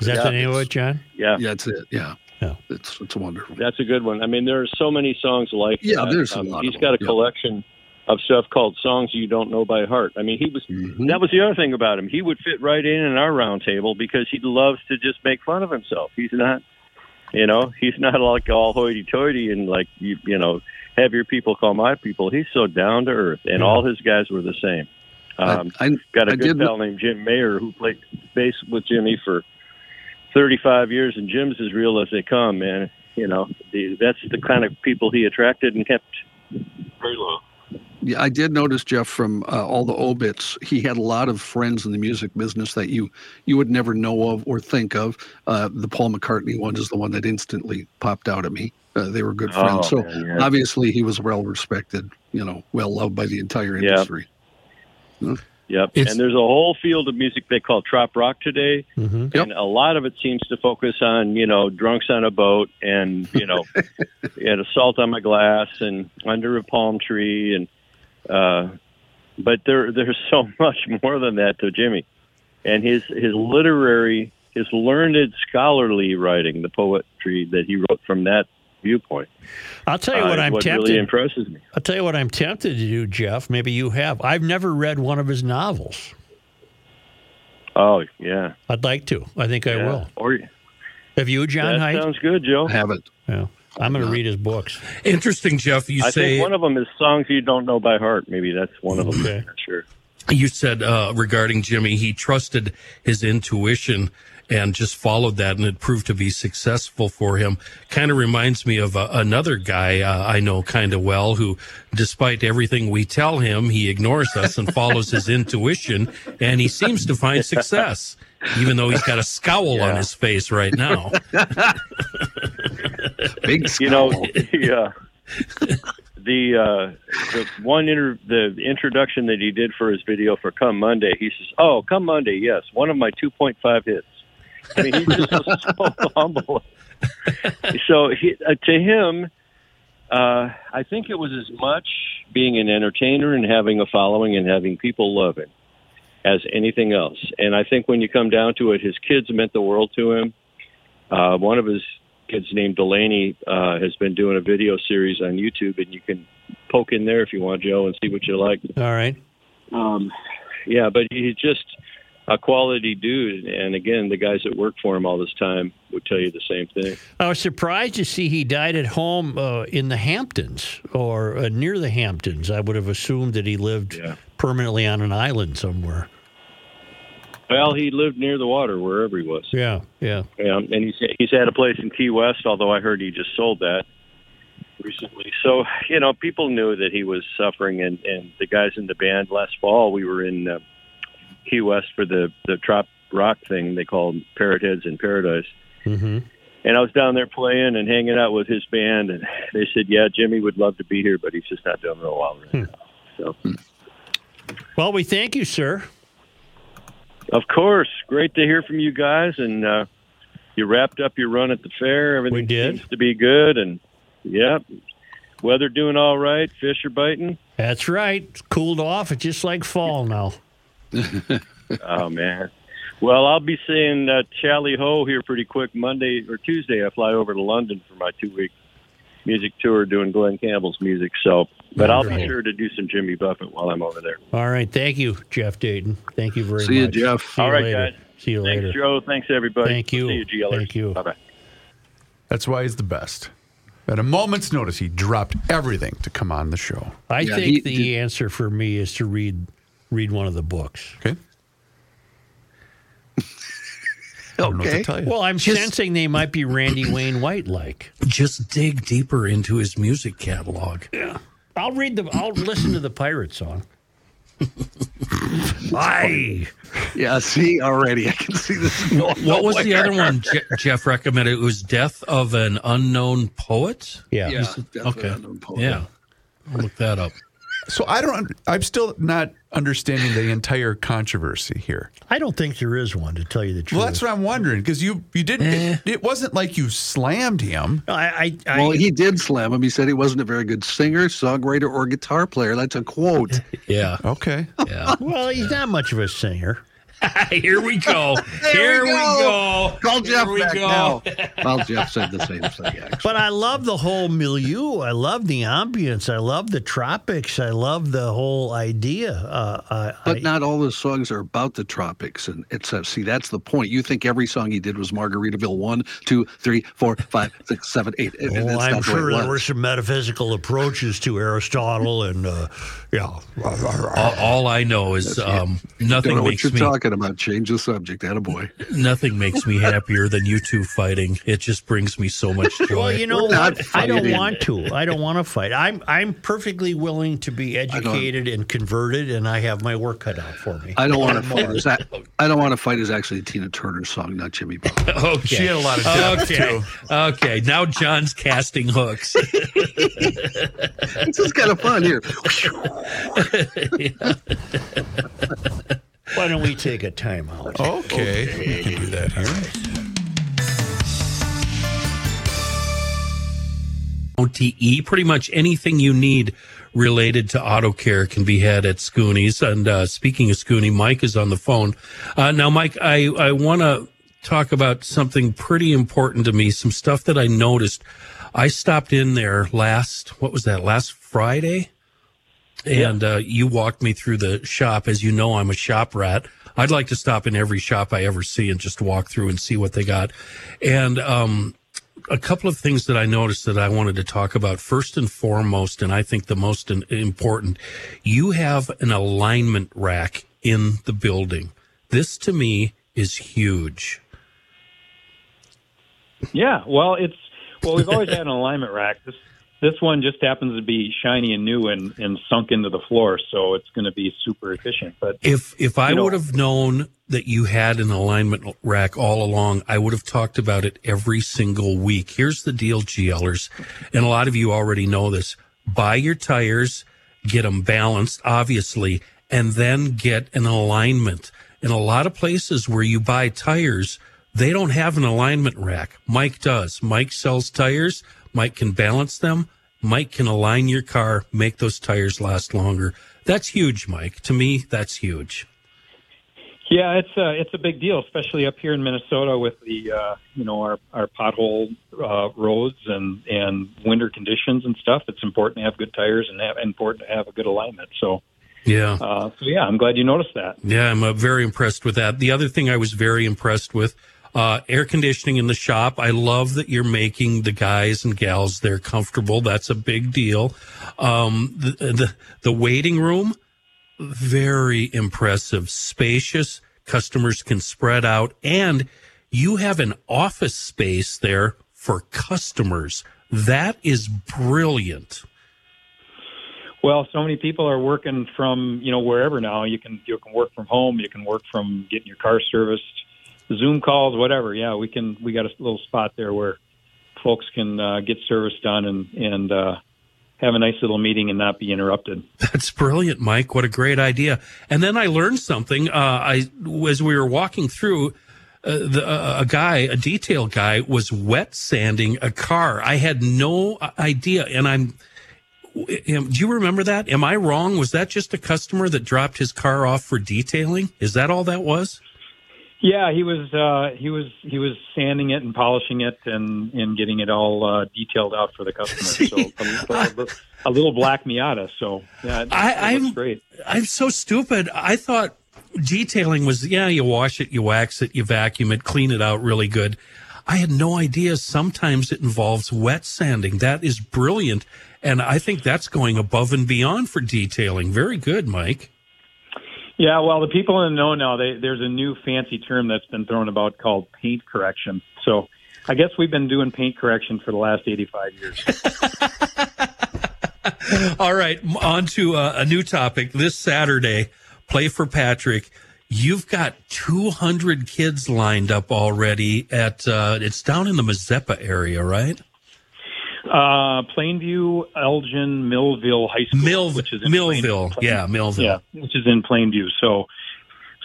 Is that Yeah, the name of it, John? Yeah, Yeah, that's it. Yeah. Yeah. It's it's wonderful. that's a good one. I mean, there are so many songs like Yeah, that. there's a Um, lot He's of got a them, yeah. collection of stuff called songs you don't know by heart. I mean, he was that was the other thing about him. He would fit right in in our round table because he loves to just make fun of himself. He's not, you know, he's not like all hoity-toity and like you, you know, have your people call my people. He's so down to earth, and all his guys were the same. Um, I, I, got a I good did- pal named Jim Mayer who played bass with Jimmy for 35 years, and Jim's as real as they come, man. You know, the, that's the kind of people he attracted and kept very low. Yeah, I did notice Jeff from uh, all the obits. He had a lot of friends in the music business that you you would never know of or think of. Uh, the Paul McCartney one is the one that instantly popped out at me. Uh, they were good Oh, friends, so man, yeah. obviously he was well respected. You know, well loved by the entire Yeah. Yep. It's- and there's a whole field of music they call trop rock today, hmm Yep. and a lot of it seems to focus on you know drunks on a boat and you know and assault on my glass and under a palm tree and uh, but there there's so much more than that to Jimmy, and his his literary his learned scholarly writing, the poetry that he wrote from that viewpoint. I'll tell you uh, I'm what tempted. really impresses me. I'll tell you what I'm tempted to do, Jeff. Maybe you have. I've never read one of his novels. Oh yeah, I'd like to. I think I will. Or Have you, John that Heidt? sounds good, Joe. I haven't. Yeah. I'm going to read his books. Interesting, Jeff. You I say think one of them is songs you don't know by heart. Maybe that's one of them. Okay. I'm not sure. you said uh, regarding Jimmy, he trusted his intuition and just followed that, and it proved to be successful for him. Kind of reminds me of uh, another guy uh, I know kind of well who, despite everything we tell him, he ignores us and follows his intuition, and he seems to find success, even though he's got a scowl on his face right now. Big scowl. You know, scowl. the uh, the uh, the one inter- the introduction that he did for his video for Come Monday, he says, "Oh, Come Monday, yes, one of my 2.5 hits." I mean, he's just so, so humble. so he, uh, to him, uh, I think it was as much being an entertainer and having a following and having people love him as anything else. And I think when you come down to it, his kids meant the world to him. Uh, one of his kids named Delaney uh, has been doing a video series on YouTube, and you can poke in there if you want, Joe, and see what you like. All right. Um, yeah, but he just a quality dude. And again, the guys that work for him all this time would tell you the same thing. I was surprised to see he died at home uh, in the Hamptons or uh, near the Hamptons. I would have assumed that he lived Yeah. permanently on an island somewhere. Well, he lived near the water wherever he was. Yeah, yeah. Yeah, and he's he's had a place in Key West, although I heard he just sold that recently. So you know, people knew that he was suffering, and and the guys in the band last fall, we were in uh, Key West for the the trop rock thing they called Parrot Heads in Paradise, hmm and I was down there playing and hanging out with his band, and they said, yeah, Jimmy would love to be here, but he's just not doing real well right now. So. Well, we thank you, sir. Of course, great to hear from you guys, and uh, you wrapped up your run at the fair. Everything We did. seems to be good, and yep, weather doing all right. Fish are biting. That's right. It's cooled off. It's just like fall now. oh man. Well, I'll be seeing uh, Charlie Ho here pretty quick Monday or Tuesday. I fly over to London for my two week music tour doing Glen Campbell's music. So, but I'll be sure to do some Jimmy Buffett while I'm over there. All right. Thank you, Jeff Dayton. Thank you very much. See you, much. Jeff. See you All right, later. guys. See you Thanks, later. Joe. Thanks, everybody. Thank you. See you, GLers. Thank you. Bye bye. That's why he's the best. At a moment's notice, he dropped everything to come on the show. I Yeah, think he- the did- answer for me is to read read one of the books. Okay. I don't know what Okay. to tell you. Well, I'm Just- sensing they might be Randy Wayne White like. Just dig deeper into his music catalog. Yeah. I'll read the. I'll listen to the pirate song. Aye. Yeah, see already. I can see this. going What was the other one Je- Jeff recommended? It was Death of an Unknown Poet? Yeah. Yeah, definitely Okay. unknown poet. Yeah. I'll look that up. So I don't. I'm still not understanding the entire controversy here. I don't think there is one to tell you the truth. Well, that's what I'm wondering because you you didn't. Eh. It, it wasn't like you slammed him. I, I, I Well, he did slam him. He said he wasn't a very good singer, songwriter, or guitar player. That's a quote. Yeah. Okay. Yeah. well, he's not much of a singer. Here we go. Here, we go. Call Jeff Here we back go. now. Well, Jeff said the same thing. Actually. But I love the whole milieu. I love the ambience. I love the tropics. I love the whole idea. Uh, I, But I, not all his songs are about the tropics, and it's uh, see that's the point. You think every song he did was Margaritaville one, two, three, four, five, six, seven, eight. and well, that's I'm not the sure there were some metaphysical approaches to Aristotle, and uh, yeah, All, all I know is um, nothing know what makes you're me talking about. Change the subject, boy. nothing makes me happier than you two fighting. It just brings me so much joy. Well, you know what? I don't want to. I don't want to fight. I'm I'm perfectly willing to be educated and converted, and I have my work cut out for me. I don't want to fight. Is that I don't want to fight is actually a Tina Turner song, not Jimmy Buffett. okay. She had a lot of depth, okay. Okay. Now John's casting hooks. This is kind of fun here. Why don't we take a time out? Okay, we can do that here. OTE. Pretty much anything you need related to auto care can be had at Scooney's. And uh, speaking of Scooney, Mike is on the phone. Uh, now, Mike, I, I want to talk about something pretty important to me, some stuff that I noticed. I stopped in there last, what was that, last Friday? And uh, you walked me through the shop. As you know, I'm a shop rat. I'd like to stop in every shop I ever see and just walk through and see what they got. And um, a couple of things that I noticed that I wanted to talk about. First and foremost, and I think the most important, you have an alignment rack in the building. This to me is huge. Yeah, well, it's well, we've always had an alignment rack. This this one just happens to be shiny and new and, and sunk into the floor, so it's going to be super efficient. But If if I know- would have known that you had an alignment rack all along, I would have talked about it every single week. Here's the deal, GLers, and a lot of you already know this. Buy your tires, get them balanced, obviously, and then get an alignment. In a lot of places where you buy tires, they don't have an alignment rack. Mike does. Mike sells tires. Mike can balance them. Mike can align your car, make those tires last longer. That's huge, Mike. To me, that's huge. yeah, it's a it's a big deal, especially up here in Minnesota with the uh, you know our our pothole uh, roads and and winter conditions and stuff. It's important to have good tires and have, important to have a good alignment. So Yeah. uh, so yeah, I'm glad you noticed that. Yeah, I'm uh, very impressed with that. The other thing I was very impressed with, uh, air conditioning in the shop. I love that you're making the guys and gals there comfortable. That's a big deal. Um, the, the, the waiting room, very impressive, spacious. Customers can spread out and you have an office space there for customers. That is brilliant. Well, so many people are working from you know wherever now. You can you can work from home. You can work from getting your car serviced, Zoom calls, whatever. Yeah, we can. We got a little spot there where folks can uh, get service done and and uh, have a nice little meeting and not be interrupted. That's brilliant, Mike. What a great idea. And then I learned something. Uh, I, as we were walking through, uh, the, uh, a guy, a detail guy was wet sanding a car. I had no idea. And I'm, do you remember that? Am I wrong? Was that just a customer that dropped his car off for detailing? Is that all that was? Yeah, he was uh, he was he was sanding it and polishing it and and getting it all uh, detailed out for the customer. So a, a, a little black Miata. So yeah, it, I- it I'm- great. I'm so stupid. I thought detailing was, yeah, you wash it, you wax it, you vacuum it, clean it out really good. I had no idea sometimes it involves wet sanding. That is brilliant. And I think that's going above and beyond for detailing. Very good, Mike. Yeah, well, the people in the know now, they, there's a new fancy term that's been thrown about called paint correction. So I guess we've been doing paint correction for the last 85 years. All right, on to uh, a new topic. This Saturday, Play for Patrick. You've got 200 kids lined up already at, uh, it's down in the Mazeppa area, right? Uh, Plainview, Elgin, Millville High School, Mill, which is in Millville. Plain- yeah, Millville. yeah, which is in Plainview. So,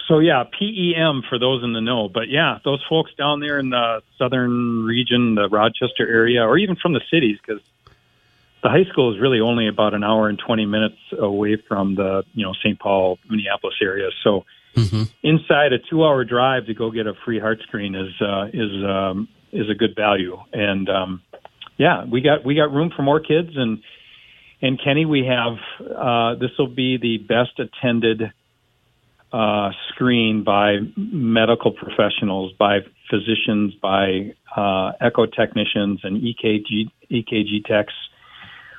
so yeah, PEM for those in the know. But yeah, those folks down there in the southern region, the Rochester area, or even from the cities, because the high school is really only about an hour and 20 minutes away from the, you know, St. Paul, Minneapolis area. So Mm-hmm. inside a two-hour drive to go get a free heart screen is uh, is um, is a good value. And um, yeah, we got we got room for more kids. And and Kenny, we have uh, this will be the best attended uh, screen by medical professionals, by physicians, by uh, echo technicians, and EKG EKG techs.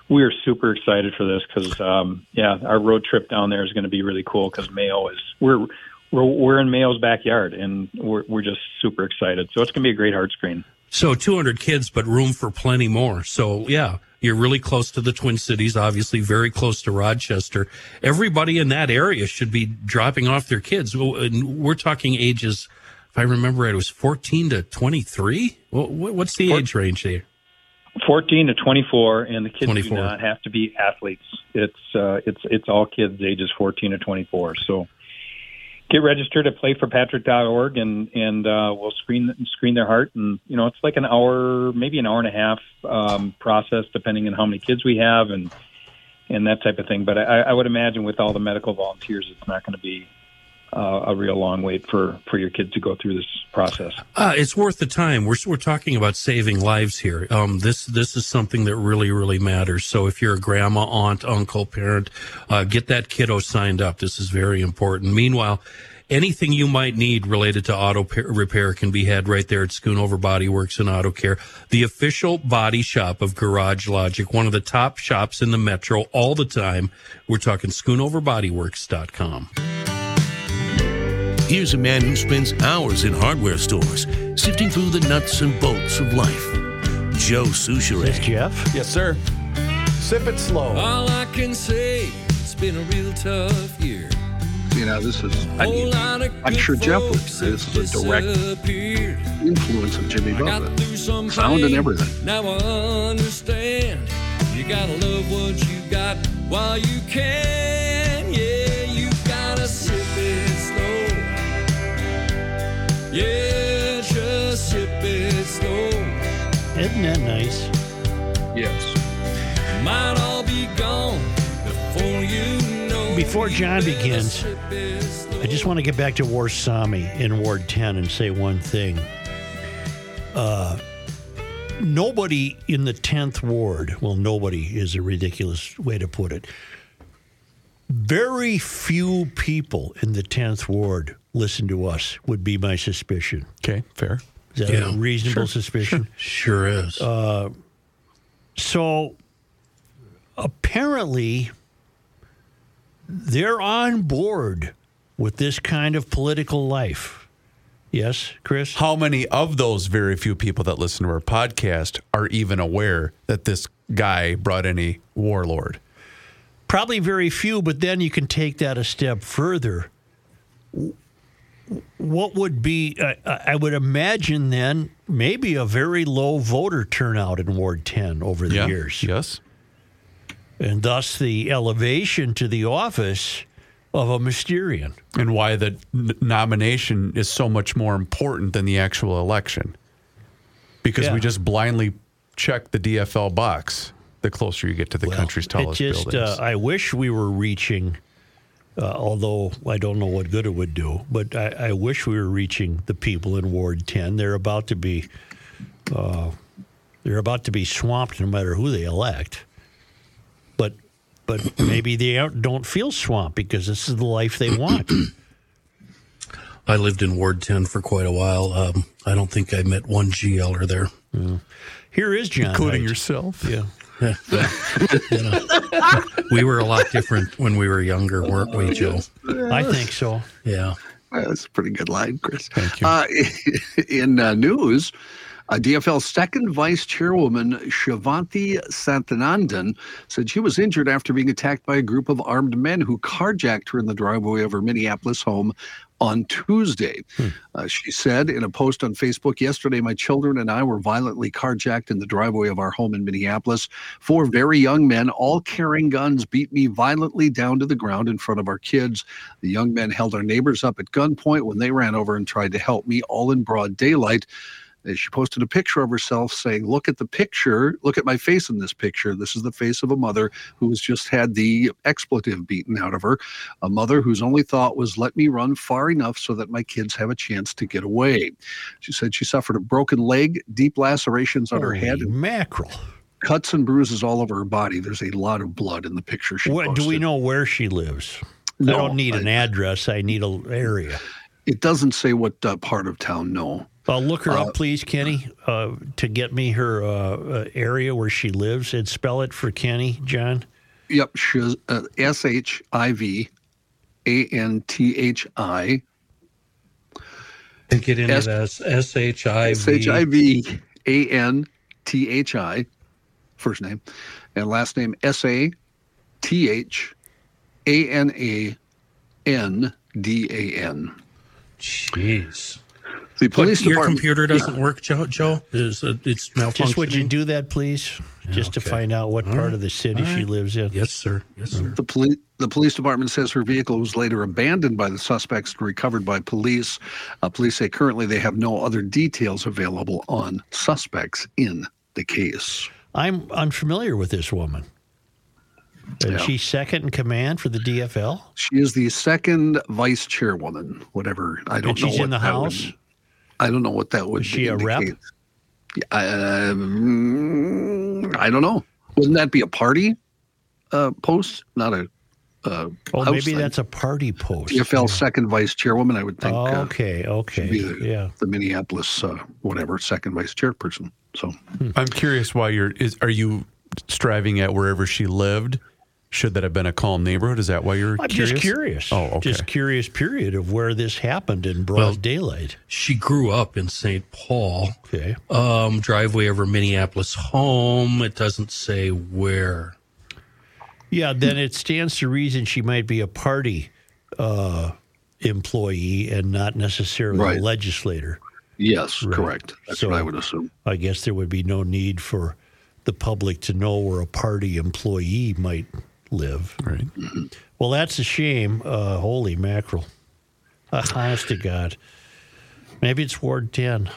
We are super excited for this because, um, yeah, our road trip down there is going to be really cool because Mayo is we're we're we're in Mayo's backyard and we're we're just super excited. So it's going to be a great heart screen. So 200 kids, but room for plenty more. So yeah, you're really close to the Twin Cities, obviously very close to Rochester. Everybody in that area should be dropping off their kids. And We're talking ages, if I remember right, it was 14 to 23. What's the age range there? 14 to 24, and the kids 24. do not have to be athletes. It's uh, it's it's all kids ages 14 to 24. So get registered at playforpatrick.org, and and uh, we'll screen screen their heart. And you know, it's like an hour, maybe an hour and a half um, process, depending on how many kids we have and and that type of thing. But I, I would imagine with all the medical volunteers, it's not going to be uh, a real long wait for for your kid to go through this process. Uh, it's worth the time. We're we're talking about saving lives here. Um, this this is something that really really matters. So if you're a grandma, aunt, uncle, parent, uh, get that kiddo signed up. This is very important. Meanwhile. Anything you might need related to auto pa- repair can be had right there at Schoonover Body Works and Auto Care, the official body shop of Garage Logic, one of the top shops in the metro all the time. We're talking schoonoverbodyworks.com. Here's a man who spends hours in hardware stores, sifting through the nuts and bolts of life. Joe Soucheray. Jeff? Yes, sir. Sip it slow. All I can say, it's been a real tough year. You know, this is, I mean, I'm sure Jeff would say this is a direct influence of Jimmy Buffett. Sound and everything. Now I understand. You gotta love what you got while you can. Yeah, just sip it slow. Isn't that nice? Yes. Might all be gone before you know. Before John begins, sip it slow. I just want to get back to Warsame in Ward 10 and say one thing. Uh, nobody in the 10th ward, well, nobody is a ridiculous way to put it. Very few people in the 10th ward listen to us, would be my suspicion. Okay, fair. Is that Yeah, a reasonable sure, suspicion? Sure is. Uh, so apparently, they're on board with this kind of political life. Yes, Chris? How many of those very few people that listen to our podcast are even aware that this guy brought any warlord? Probably very few, but then you can take that a step further. What would be, I I would imagine then, maybe a very low voter turnout in Ward 10 over the Yeah, years. Yes. And thus the elevation to the office of a Mysterian. And why the n- nomination is so much more important than the actual election. Because Yeah. we just blindly check the DFL box the closer you get to the country's tallest it just, buildings. Uh, I wish we were reaching, uh, although I don't know what good it would do, but I, I wish we were reaching the people in Ward 10. They're about to be, uh, they're about to be swamped no matter who they elect. But, but maybe they don't feel swamped because this is the life they want. I lived in Ward 10 for quite a while. Um, I don't think I met one GLer there. Here is John, including Heidt. yourself. Yeah. You know, we were a lot different when we were younger, weren't we, Joe? I think so. Yeah. Well, That's a pretty good line, Chris. Thank you. Uh, in uh, news, uh, DFL second vice chairwoman Shivanthi Sathanandan said she was injured after being attacked by a group of armed men who carjacked her in the driveway of her Minneapolis home on Tuesday. Uh, she said in a post on Facebook yesterday, My children and I were violently carjacked in the driveway of our home in Minneapolis. Four very young men, all carrying guns, beat me violently down to the ground in front of our kids. The young men held our neighbors up at gunpoint when they ran over and tried to help me, all in broad daylight. And she posted a picture of herself saying, Look at the picture. Look at my face in this picture. This is the face of a mother who has just had the expletive beaten out of her. A mother whose only thought was, Let me run far enough so that my kids have a chance to get away. She said she suffered a broken leg, deep lacerations on her head, Holy mackerel. cuts and bruises all over her body. There's a lot of blood in the picture she What, do we know where she lives? No, I don't need I- an address. I need an area. It doesn't say what uh, part of town, no. Uh, look her Uh, up, please, Kenny, uh, to get me her uh, uh, area where she lives and spell it for Kenny, John. Yep, Shiz- uh, S H I V A N T H I And get into S- that S H I S H I V. V A N T H I, first name, and last name S A T H A N A N D A N. Jeez. The police your department. computer doesn't work, Joe. Joe, is it, it's malfunctioning? Just would you do that, please? Just to find out what All part right. of the city All she right. lives in. Yes, sir. Yes, sir. The police, the police department says her vehicle was later abandoned by the suspects and recovered by police. Uh, police say currently they have no other details available on suspects in the case. I'm unfamiliar with this woman. Is Yeah. she second in command for the DFL? She is the second vice chairwoman, whatever. I don't know. And know she's what in the that would- House? I don't know what that would. Is she a rep? indicate. Yeah, Um, I don't know. Wouldn't that be a party uh, post, not a? Uh, Oh, house maybe thing? that's a party post. DFL second vice chairwoman. I would think. Oh, uh, okay, okay, be the, yeah. the Minneapolis, uh, whatever, second vice chairperson. So I'm curious why you're is are you striving at wherever she lived? Should that have been a calm neighborhood? Is that why you're I'm curious? just curious. Oh, okay. Just curious. Period of where this happened in broad Well, daylight. She grew up in St. Paul. Okay. Um, driveway over Minneapolis home. It doesn't say where. Yeah, then it stands to reason she might be a party uh, employee and not necessarily Right. a legislator. yes, Right. correct. That's So- what I would assume. I guess there would be no need for the public to know where a party employee might live. Right. Well, that's a shame. Uh, holy mackerel. Uh, honest to God. Maybe it's Ward 10.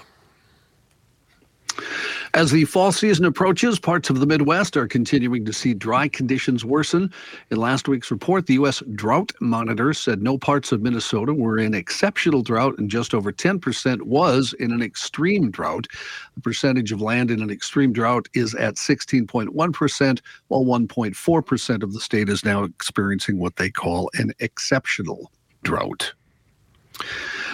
As the fall season approaches, parts of the Midwest are continuing to see dry conditions worsen. In last week's report, the U.S. Drought Monitor said no parts of Minnesota were in exceptional drought and just over 10% was in an extreme drought. The percentage of land in an extreme drought is at 16.1%, while 1.4% of the state is now experiencing what they call an exceptional drought.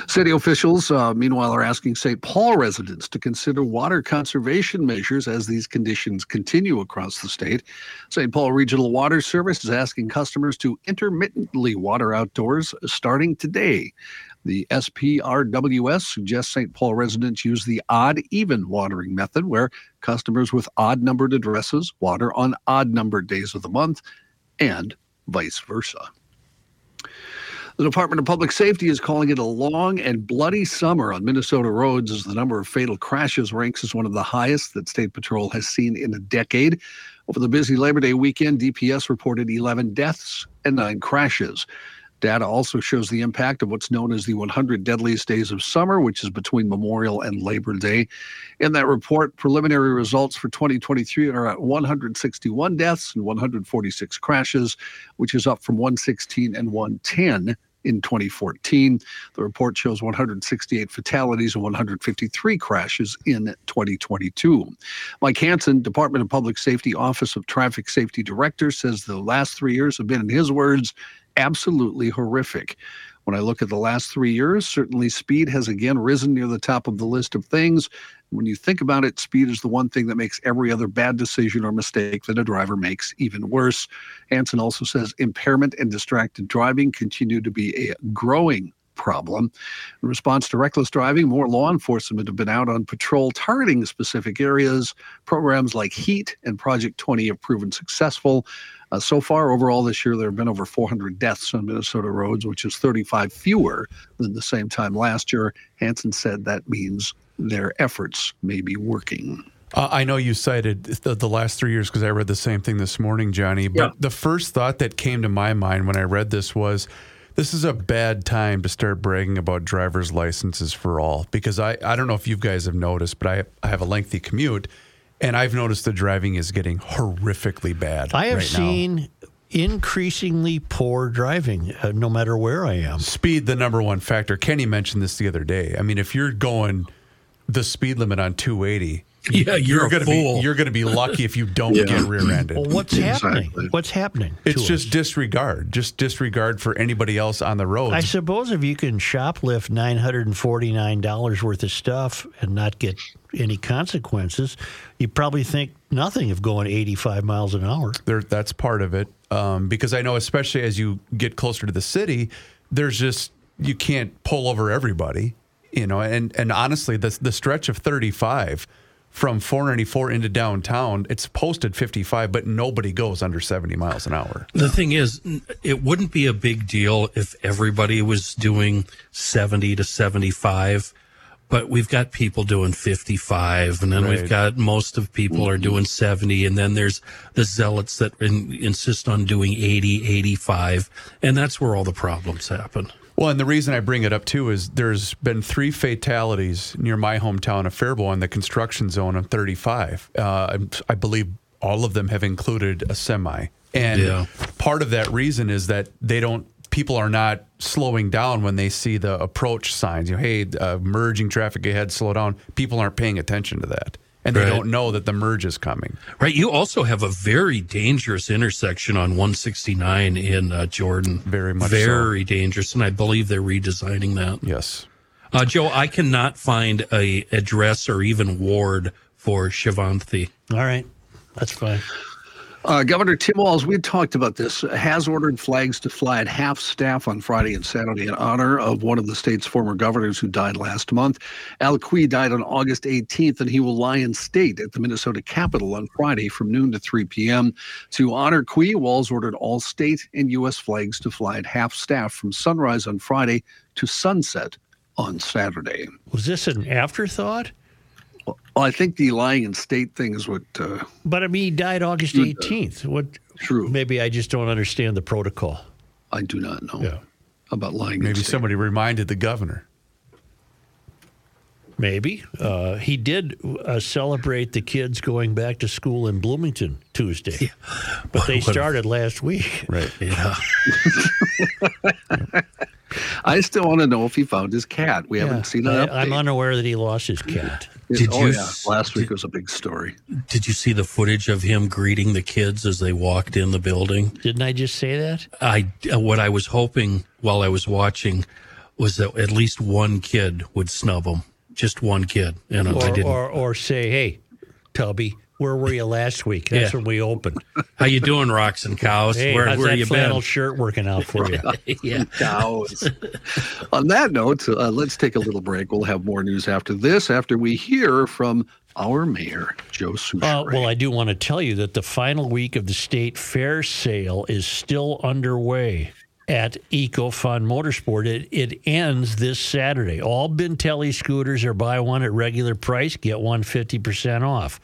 City officials, uh, meanwhile, are asking St. Paul residents to consider water conservation measures as these conditions continue across the state. St. Paul Regional Water Service is asking customers to intermittently water outdoors starting today. The SPRWS suggests St. Paul residents use the odd even watering method, where customers with odd numbered addresses water on odd numbered days of the month, and vice versa. The Department of Public Safety is calling it a long and bloody summer on Minnesota roads as the number of fatal crashes ranks as one of the highest that State Patrol has seen in a decade. Over the busy Labor Day weekend, DPS reported 11 deaths and nine crashes. Data also shows the impact of what's known as the 100 deadliest days of summer, which is between Memorial and Labor Day. In that report, preliminary results for 2023 are at 161 deaths and 146 crashes, which is up from 116 and 110 in 2014. The report shows 168 fatalities and 153 crashes in 2022. Mike Hansen, Department of Public Safety Office of Traffic Safety Director, says the last three years have been, in his words, absolutely horrific. When I look at the last three years, certainly speed has again risen near the top of the list of things. When you think about it, speed is the one thing that makes every other bad decision or mistake that a driver makes even worse. Hansen also says impairment and distracted driving continue to be a growing problem. In response to reckless driving, more law enforcement have been out on patrol targeting specific areas. Programs like HEAT and Project 20 have proven successful. Uh, so far, overall this year, there have been over 400 deaths on Minnesota roads, which is 35 fewer than the same time last year. Hansen said that means their efforts may be working. Uh, I know you cited the, the last three years because I read the same thing this morning, Johnny. But Yeah. the first thought that came to my mind when I read this was This is a bad time to start bragging about driver's licenses for all because I, I don't know if you guys have noticed, but I, I have a lengthy commute and I've noticed the driving is getting horrifically bad. I have right now. seen increasingly poor driving, uh, no matter where I am. speed the number one factor. Kenny mentioned this the other day. I mean, if you're going the speed limit on 280, Yeah, you're a gonna fool. be you're going to be lucky if you don't get rear-ended. Well, what's happening? What's happening? It's to just us? disregard, just disregard for anybody else on the road. I suppose if you can shoplift nine hundred and forty nine dollars worth of stuff and not get any consequences, you probably think nothing of going eighty five miles an hour. there, that's part of it. Um, because I know, especially as you get closer to the city, there's just you can't pull over everybody, you know. And and honestly, the the stretch of 35 from 494 into downtown, it's posted 55, but nobody goes under 70 miles an hour. The thing is, it wouldn't be a big deal if everybody was doing 70 to 75, but we've got people doing 55, and then Right. we've got most of people are doing 70, and then there's the zealots that in, insist on doing 80, 85, and that's where all the problems happen. Well, and the reason I bring it up too is there's been three fatalities near my hometown of Faribault in the construction zone of 35. Uh, I- I believe all of them have included a semi. And Yeah. part of that reason is that they don't, people are not slowing down when they see the approach signs. You know, hey, uh, merging traffic ahead, slow down. People aren't paying attention to that. And they Right. don't know that the merge is coming. Right. You also have a very dangerous intersection on 169 in uh, Jordan. Very much so. Very dangerous. And I believe they're redesigning that. Yes. Uh, Joe, I cannot find a address or even ward for Shivanthi. All right, that's fine. Uh, Governor Tim Walz, we had talked about this, has ordered flags to fly at half staff on Friday and Saturday in honor of one of the state's former governors who died last month. Al Quie died on August 18th, and he will lie in state at the Minnesota Capitol on Friday from noon to 3 p.m. To honor Quie, Walz ordered all state and U.S. flags to fly at half staff from sunrise on Friday to sunset on Saturday. Was this an afterthought? Well, I think the lying in state thing is what. Uh, But I mean, he died August eighteenth. What? True. Maybe I just don't understand the protocol. I do not know Yeah. about lying. in Maybe state. somebody reminded the governor. Maybe uh, he did uh, celebrate the kids going back to school in Bloomington Tuesday, but they started last week. Right. Yeah. I still want to know if he found his cat. We Yeah. haven't seen an I, I'm unaware that he lost his cat. Did oh you yeah, s- last week was a big story. Did you see the footage of him greeting the kids as they walked in the building? Didn't I just say that? I uh, what I was hoping while I was watching was that at least one kid would snub him. Just one kid, and I Or, didn't. or, or say, hey, Tubby, where were you last week? That's Yeah. when we opened. How you doing, rocks and cows? Hey, where how's where that you flannel been? shirt working out for you? yeah. Cows. On that note, uh, let's take a little break. We'll have more news after this, after we hear from our mayor, Joe Soucheray. Uh, well, I do want to tell you that the final week of the state fair sale is still underway at EcoFun Motorsport. It, it ends this Saturday. All Bintelli scooters are buy one at regular price, get one 50% off.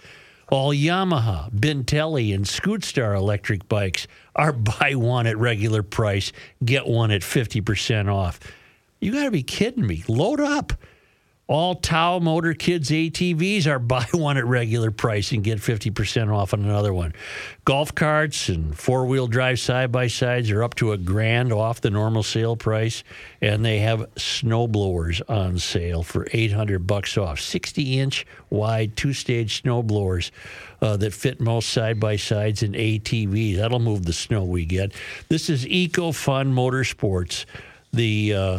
All Yamaha, Bintelli, and Scootstar electric bikes are buy one at regular price, get one at 50% off. You got to be kidding me. Load up. All Tao Motor Kids ATVs are buy one at regular price and get 50% off on another one. Golf carts and four wheel drive side by sides are up to a grand off the normal sale price. And they have snow blowers on sale for 800 bucks off. 60 inch wide two stage snow blowers uh, that fit most side by sides and ATVs. That'll move the snow we get. This is Eco Fun Motorsports. The uh,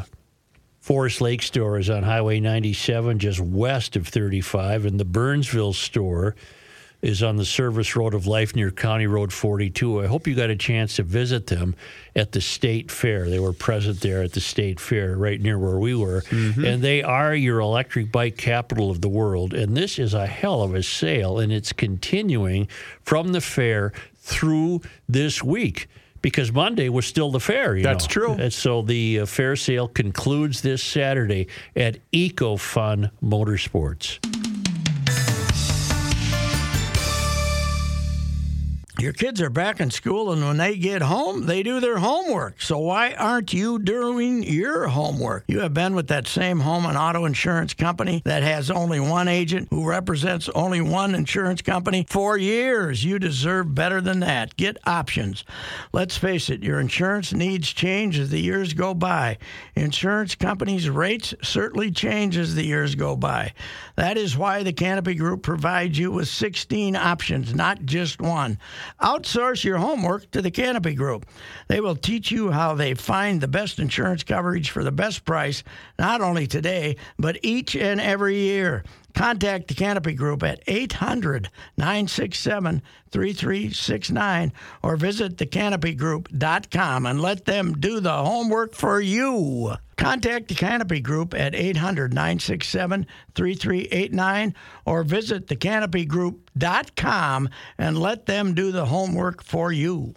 Forest Lake store is on Highway 97, just west of 35, and the Burnsville store is on the service road of life near County Road 42. I hope you got a chance to visit them at the state fair. They were present there at the state fair, right near where we were. Mm-hmm. And they are your electric bike capital of the world. And this is a hell of a sale, and it's continuing from the fair through this week. Because Monday was still the fair, you That's know. true. And so the uh, fair sale concludes this Saturday at EcoFun Motorsports. Your kids are back in school, and when they get home, they do their homework. So why aren't you doing your homework? You have been with that same home and auto insurance company that has only one agent who represents only one insurance company for years. You deserve better than that. Get options. Let's face it, your insurance needs change as the years go by. Insurance companies' rates certainly change as the years go by. That is why the Canopy Group provides you with 16 options, not just one. Outsource your homework to the Canopy Group. They will teach you how they find the best insurance coverage for the best price, not only today, but each and every year. Contact the Canopy Group at 800 967 3369 or visit thecanopygroup.com and let them do the homework for you. Contact the Canopy Group at 800 967 3389 or visit thecanopygroup.com and let them do the homework for you.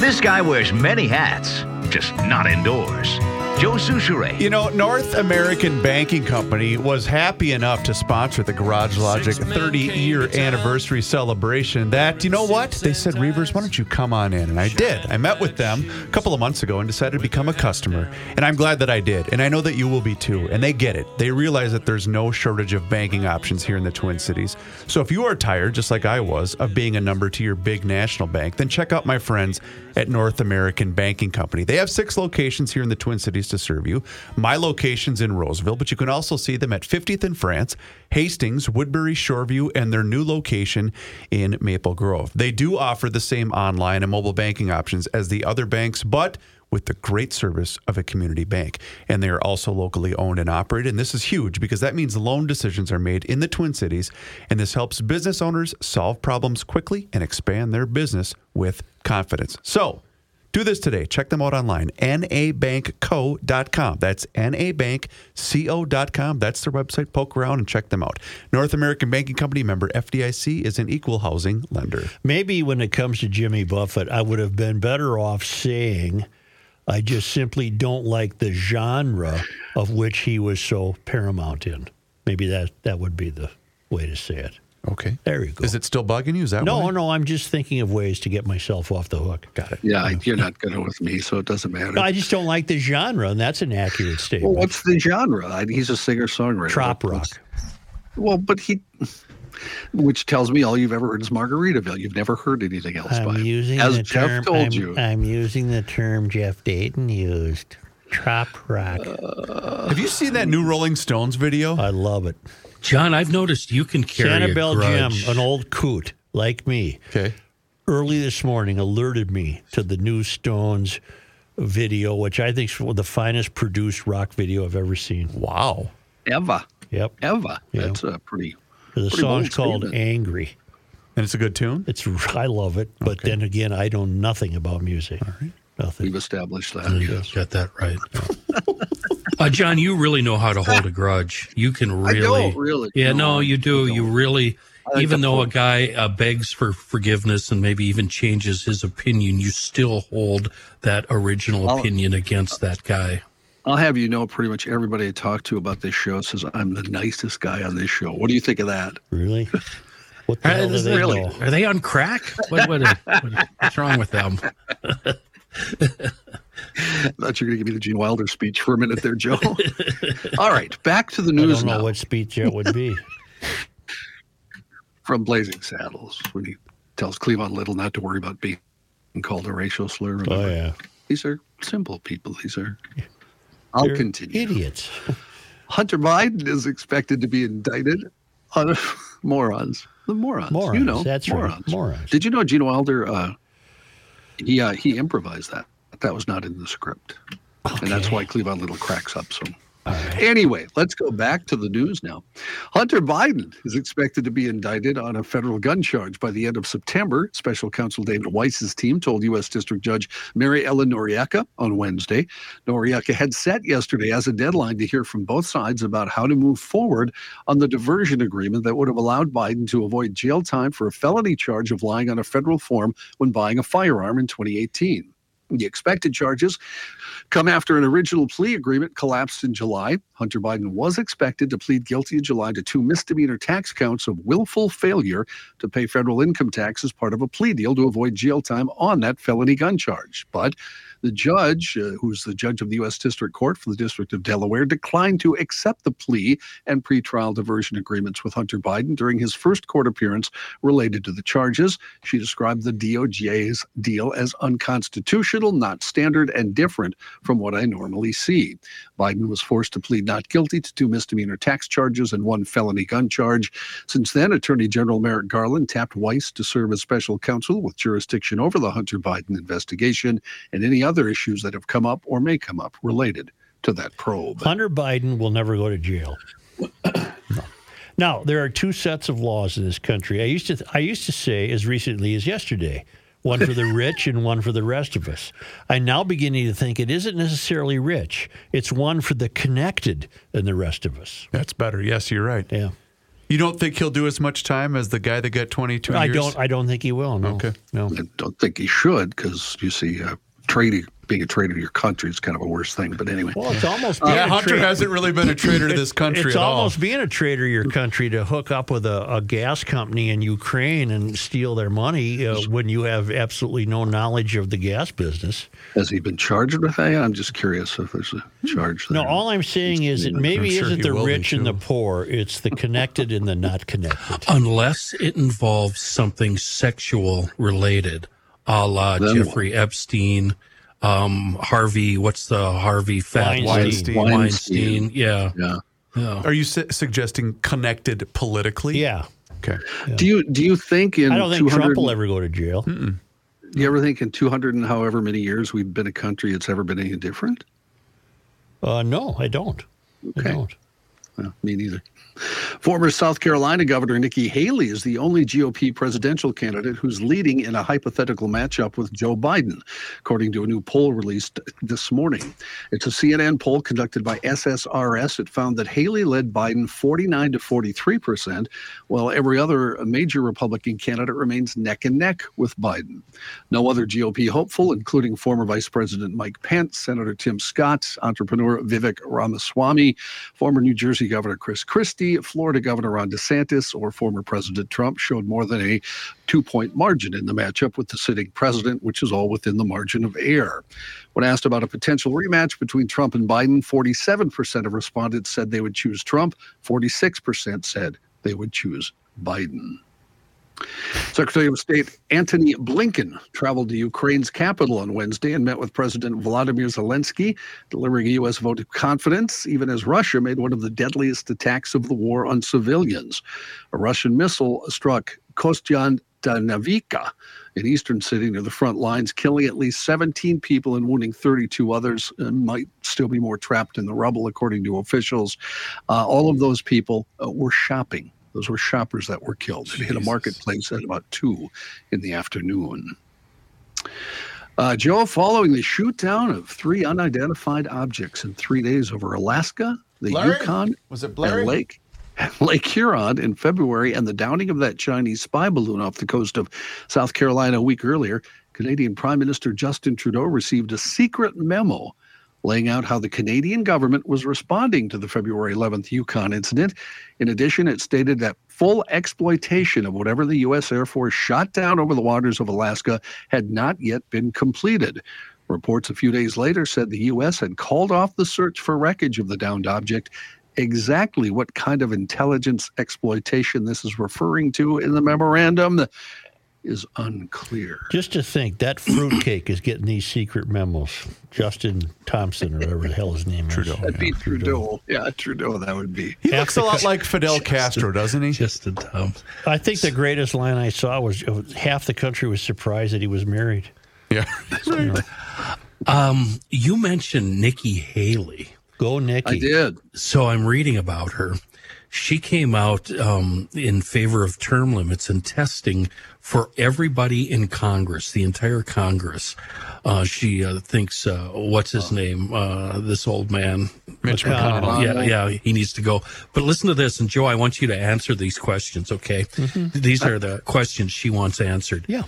This guy wears many hats, just not indoors. Joe Soucheray. You know, North American Banking Company was happy enough to sponsor the Garage Logic 30 year anniversary celebration that, you know what? They said, Reuvers, why don't you come on in? And I did. I met with them a couple of months ago and decided to become a customer. And I'm glad that I did. And I know that you will be too. And they get it. They realize that there's no shortage of banking options here in the Twin Cities. So if you are tired, just like I was, of being a number to your big national bank, then check out my friends at North American Banking Company. They have six locations here in the Twin Cities to serve you. My location's in Roseville, but you can also see them at 50th in France, Hastings, Woodbury, Shoreview, and their new location in Maple Grove. They do offer the same online and mobile banking options as the other banks, but with the great service of a community bank. And they are also locally owned and operated. And this is huge because that means loan decisions are made in the Twin Cities. And this helps business owners solve problems quickly and expand their business with confidence. So, do this today. Check them out online, nabankco.com. That's nabankco.com. That's their website. Poke around and check them out. North American Banking Company member FDIC is an equal housing lender. Maybe when it comes to Jimmy Buffett, I would have been better off saying I just simply don't like the genre of which he was so paramount in. Maybe that that would be the way to say it. Okay. There you go. Is it still bugging you? Is that no, why? no. I'm just thinking of ways to get myself off the hook. Got it. Yeah, you're not good with me, so it doesn't matter. No, I just don't like the genre, and that's an accurate well, statement. what's the genre? I- He's a singer songwriter. Trop rock. Well, but he, which tells me all you've ever heard is Margaritaville. You've never heard anything else by I'm him. using As the Jeff term. told I'm, you. I'm using the term Jeff Dayton used. Trop rock. Uh, Have you seen that new Rolling Stones video? I love it. John, I've noticed you can carry a Sanibel Jim, an old coot like me, Okay. early this morning alerted me to the new Stones video, which I think is the finest produced rock video I've ever seen. Wow. Eva. Yep. Eva. Yeah. That's a pretty. The pretty song's called statement. Angry. And it's a good tune? It's I love it, but then again, I know nothing about music. All right. Nothing. We've established that. You yes. got that right. uh, John, you really know how to hold a grudge. You can I really, don't really. yeah, no, No, you do. You really, like even the though a guy uh, begs for forgiveness and maybe even changes his opinion, you still hold that original I'll- opinion against that guy. I'll have you know, pretty much everybody I talk to about this show says I'm the nicest guy on this show. What do you think of that? Really? What the Uh, hell do they really? know? Are they on crack? What, what, what- what's wrong with them? I thought you were going to give me the Gene Wilder speech for a minute there, Joe. All right, back to the news. I don't know now what speech it would be. from Blazing Saddles when he tells Cleavon Little not to worry about being called a racial slur. oh yeah, These are simple people. These are. I'll They're continue. idiots. Hunter Biden is expected to be indicted on morons. The morons. Morons. You know, That's morons. right. Morons. Did you know Gene Wilder? Uh, he uh, he improvised that. That was not in the script, and that's why Cleavon Little cracks up so. Anyway, let's go back to the news now. Hunter Biden is expected to be indicted on a federal gun charge by the end of September. Special counsel David Weiss's team told U.S. District Judge Mary Ellen Noreika on Wednesday. Noreika had set yesterday as a deadline to hear from both sides about how to move forward on the diversion agreement that would have allowed Biden to avoid jail time for a felony charge of lying on a federal form when buying a firearm in 2018. The expected charges come after an original plea agreement collapsed in July. Hunter Biden was expected to plead guilty in July to two misdemeanor tax counts of willful failure to pay federal income tax as part of a plea deal to avoid jail time on that felony gun charge. But the judge, uh, who's the judge of the U.S. District Court for the District of Delaware, declined to accept the plea and pretrial diversion agreements with Hunter Biden during his first court appearance related to the charges. She described the DOJ's deal as unconstitutional, not standard, and different from what I normally see. Biden was forced to plead not guilty to two misdemeanor tax charges and one felony gun charge. Since then, Attorney General Merrick Garland tapped Weiss to serve as special counsel with jurisdiction over the Hunter Biden investigation and any other issues that have come up or may come up related to that probe. Hunter Biden will never go to jail. no. Now there are two sets of laws in this country. I used to I used to say as recently as yesterday, one for the rich and one for the rest of us. I'm now beginning to think it isn't necessarily rich. It's one for the connected and the rest of us. That's better. Yes, you're right. Yeah. You don't think he'll do as much time as the guy that got 22 I years? don't. I don't think he will. No. Okay. No. I don't think he should because you see, uh, trading, being a traitor to your country is kind of a worse thing. But anyway, Well, it's almost being yeah, a Hunter tra- hasn't really been a traitor to this country It's at all. almost being a traitor to your country to hook up with a, a gas company in Ukraine and steal their money uh, when you have absolutely no knowledge of the gas business. has he been charged with that? I'm just curious if there's a charge. No, all I'm saying is it maybe sure isn't the rich and the poor; it's the connected and the not connected. Unless it involves something sexual related, a la Then what? Jeffrey Epstein, um, Harvey, what's the Harvey fat Weinstein. Weinstein? Weinstein. Yeah. Yeah. yeah. Are you su- suggesting connected politically? Yeah, Okay. Do you do you think in I don't think 200 Trump will ever go to jail. Do you ever think in 200 and however many years we've been a country, it's ever been any different? Uh, no, I don't. I don't. Well, me neither. Former South Carolina Governor Nikki Haley is the only GOP presidential candidate who's leading in a hypothetical matchup with Joe Biden, according to a new poll released this morning. It's a CNN poll conducted by SSRS. It found that Haley led Biden 49 to 43 percent, while every other major Republican candidate remains neck and neck with Biden. No other GOP hopeful, including former Vice President Mike Pence, Senator Tim Scott, entrepreneur Vivek Ramaswamy, former New Jersey Governor Chris Christie, Florida Governor Ron DeSantis, or former President Trump showed more than a two point margin in the matchup with the sitting president, which is all within the margin of error. When asked about a potential rematch between Trump and Biden, 47% of respondents said they would choose Trump, 46% said they would choose Biden. Secretary of State Antony Blinken traveled to Ukraine's capital on Wednesday and met with President Vladimir Zelensky, delivering a U.S. vote of confidence, even as Russia made one of the deadliest attacks of the war on civilians. A Russian missile struck Kostiantynivka, an eastern city near the front lines, killing at least 17 people and wounding 32 others, and might still be more trapped in the rubble, according to officials. Uh, all of those people uh, were shopping. Those were shoppers that were killed. It hit a marketplace at about two in the afternoon. Uh, Joe, following the shoot down of three unidentified objects in three days over Alaska, the Blurry? Yukon, Was it and? Lake Lake Huron in February, and the downing of that Chinese spy balloon off the coast of South Carolina a week earlier, Canadian Prime Minister Justin Trudeau received a secret memo laying out how the Canadian government was responding to the February 11th Yukon incident. In addition, it stated that full exploitation of whatever the U.S. Air Force shot down over the waters of Alaska had not yet been completed. Reports a few days later said the U.S. had called off the search for wreckage of the downed object. Exactly what kind of intelligence exploitation this is referring to in the memorandum is unclear. Just to think that fruitcake is getting these secret memos. Justin Thompson, or whatever the hell his name is. Trudeau. That'd be Trudeau. Yeah, Trudeau, that would be. He Half looks a lot like Fidel Castro, doesn't he? Justin Thompson. I think the greatest line I saw was uh, half the country was surprised that he was married. Yeah. Um, you mentioned Nikki Haley. Go, Nikki. I did. So I'm reading about her. She came out um, in favor of term limits and testing for everybody in Congress, the entire Congress. Uh, she uh, thinks, uh, what's his name? Uh, this old man. Mitch McConnell. Yeah, yeah, he needs to go. But listen to this, and Joe, I want you to answer these questions, okay? These are the questions she wants answered. Yeah.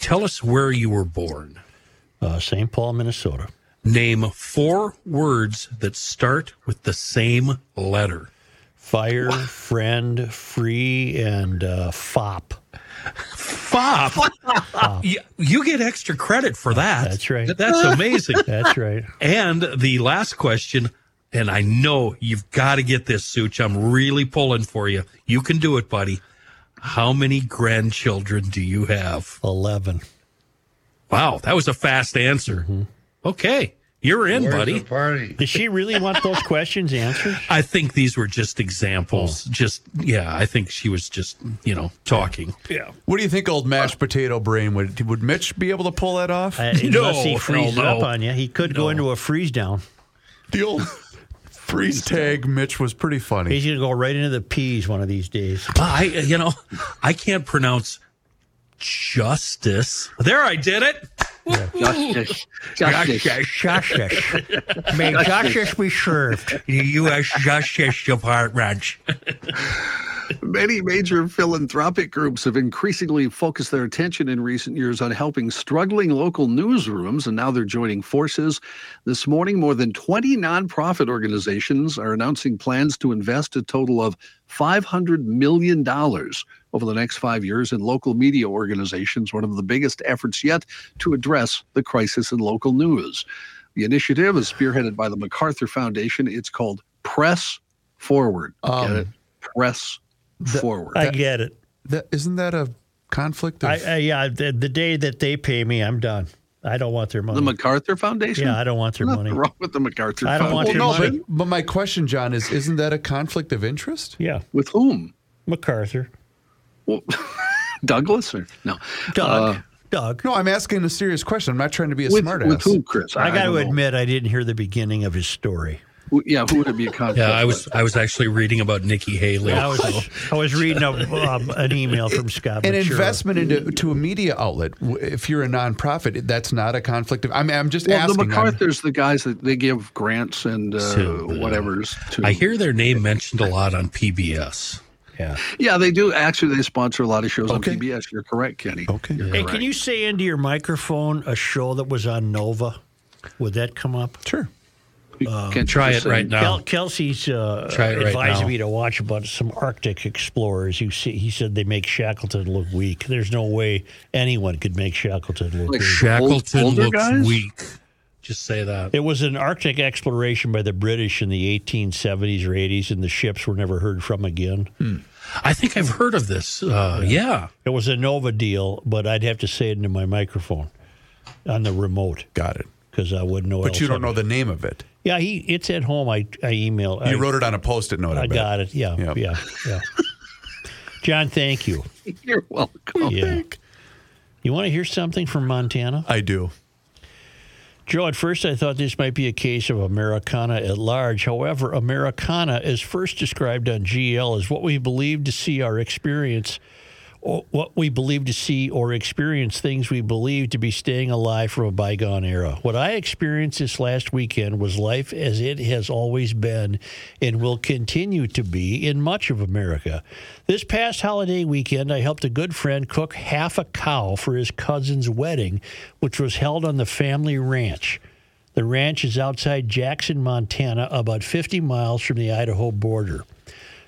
Tell us where you were born. Uh, St. Paul, Minnesota. Name four words that start with the same letter. Fire, friend, free, and uh, fop. Fop. you, you get extra credit for that. That's right. That's amazing. That's right. And the last question, and I know you've got to get this, Such. I'm really pulling for you. You can do it, buddy. How many grandchildren do you have? 11. Wow, that was a fast answer. Mm-hmm. Okay, you're in, Where's buddy. the party? Does she really want those questions answered? I think these were just examples. Just, yeah, I think she was just, you know, talking. Yeah. What do you think, old mashed potato brain? Would would Mitch be able to pull that off? Uh, unless he hell freezes no. up on you, he could go into a freeze down. The old freeze tag, Mitch was pretty funny. He's going to go right into the peas one of these days. I, you know, I can't pronounce justice. There, I did it. Justice. Justice. Justice. May justice be served. The U.S. Justice Department. Many major philanthropic groups have increasingly focused their attention in recent years on helping struggling local newsrooms, and now they're joining forces. This morning, more than 20 nonprofit organizations are announcing plans to invest a total of $500 million over the next five years in local media organizations, one of the biggest efforts yet to address the crisis in local news. The initiative is spearheaded by the MacArthur Foundation. It's called Press Forward. Get Um, it? Press Forward. I get it. That isn't that a conflict of I, I, yeah, the, the day that they pay me, I'm done. I don't want their money. The MacArthur Foundation? Yeah, I don't want their Nothing money. wrong with the MacArthur I don't want Foundation. your no, money. but, but my question, John, is isn't that a conflict of interest? Yeah, With whom? MacArthur. Well, Douglas or no? Doug. Uh, Doug. No, I'm asking a serious question. I'm not trying to be a with, smartass. with who, Chris? I, got to admit, I didn't hear the beginning of his story. Yeah, who would it be a conflict? Yeah, I with? was I was actually reading about Nikki Haley. I was, I was reading a, um, an email from Scott. An Ventura. investment into to a media outlet. If you're a nonprofit, that's not a conflict of. I mean, I'm just Well, the asking. I'm- MacArthur's the guys that they give grants and uh, To, uh, whatever's to. I hear their name mentioned a lot on PBS. Yeah. Yeah, they do. Actually, they sponsor a lot of shows Okay. on PBS. You're correct, Kenny. Okay. You're Hey, correct. can you say into your microphone a show that was on Nova? Would that come up? Sure. You can't Um, Try it right now. Kel- Kelsey's uh, right advised now. me to watch about some Arctic explorers. You see, he said they make Shackleton look weak. There's no way anyone could make Shackleton look Like weak. Shackleton older looks guys? weak. Just say that. It was an Arctic exploration by the British in the 1870s or 80s, and the ships were never heard from again. I think I've heard of this. Uh, yeah. It was a Nova deal, but I'd have to say it into my microphone on the remote Got it. because I wouldn't know. But you don't know to- the name of it. Yeah, he. It's at home. I I emailed. You I, wrote it on a post-it note. I, I got it. Yeah, Yep. yeah, yeah. John, thank you. You're welcome. Yeah. You want to hear something from Montana? I do. Joe, at first I thought this might be a case of Americana at large. However, Americana, as first described on GL, is what we believe to see our experience, what we believe to see or experience things we believe to be staying alive from a bygone era. What I experienced this last weekend was life as it has always been and will continue to be in much of America. This past holiday weekend, I helped a good friend cook half a cow for his cousin's wedding, which was held on the family ranch. The ranch is outside Jackson, Montana, about 50 miles from the Idaho border.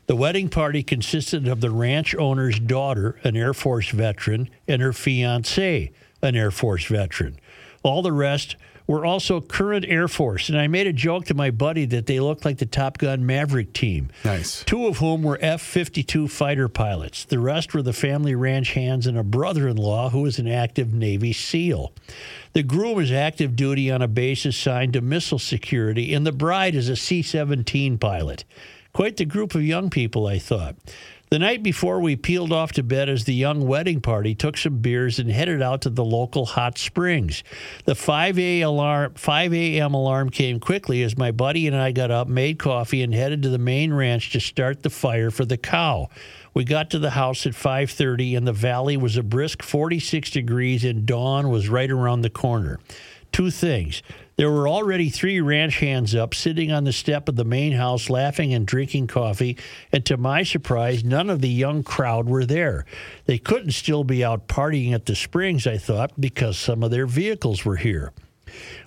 The wedding party consisted of the ranch owner's daughter, an Air Force veteran, and her fiance, an Air Force veteran. All the rest were also current Air Force, and I made a joke to my buddy that they looked like the Top Gun Maverick team. Nice. Two of whom were F 52 fighter pilots. The rest were the family ranch hands and a brother in law who was an active Navy SEAL. The groom is active duty on a base assigned to missile security, and the bride is a C 17 pilot. Quite the group of young people, I thought. The night before we peeled off to bed as the young wedding party took some beers and headed out to the local hot springs. The 5 a alarm 5 a.m. alarm came quickly as my buddy and I got up, made coffee and headed to the main ranch to start the fire for the cow. We got to the house at 5:30 and the valley was a brisk 46 degrees and dawn was right around the corner. Two things. There were already three ranch hands up sitting on the step of the main house laughing and drinking coffee, and to my surprise, none of the young crowd were there. They couldn't still be out partying at the springs, I thought, because some of their vehicles were here.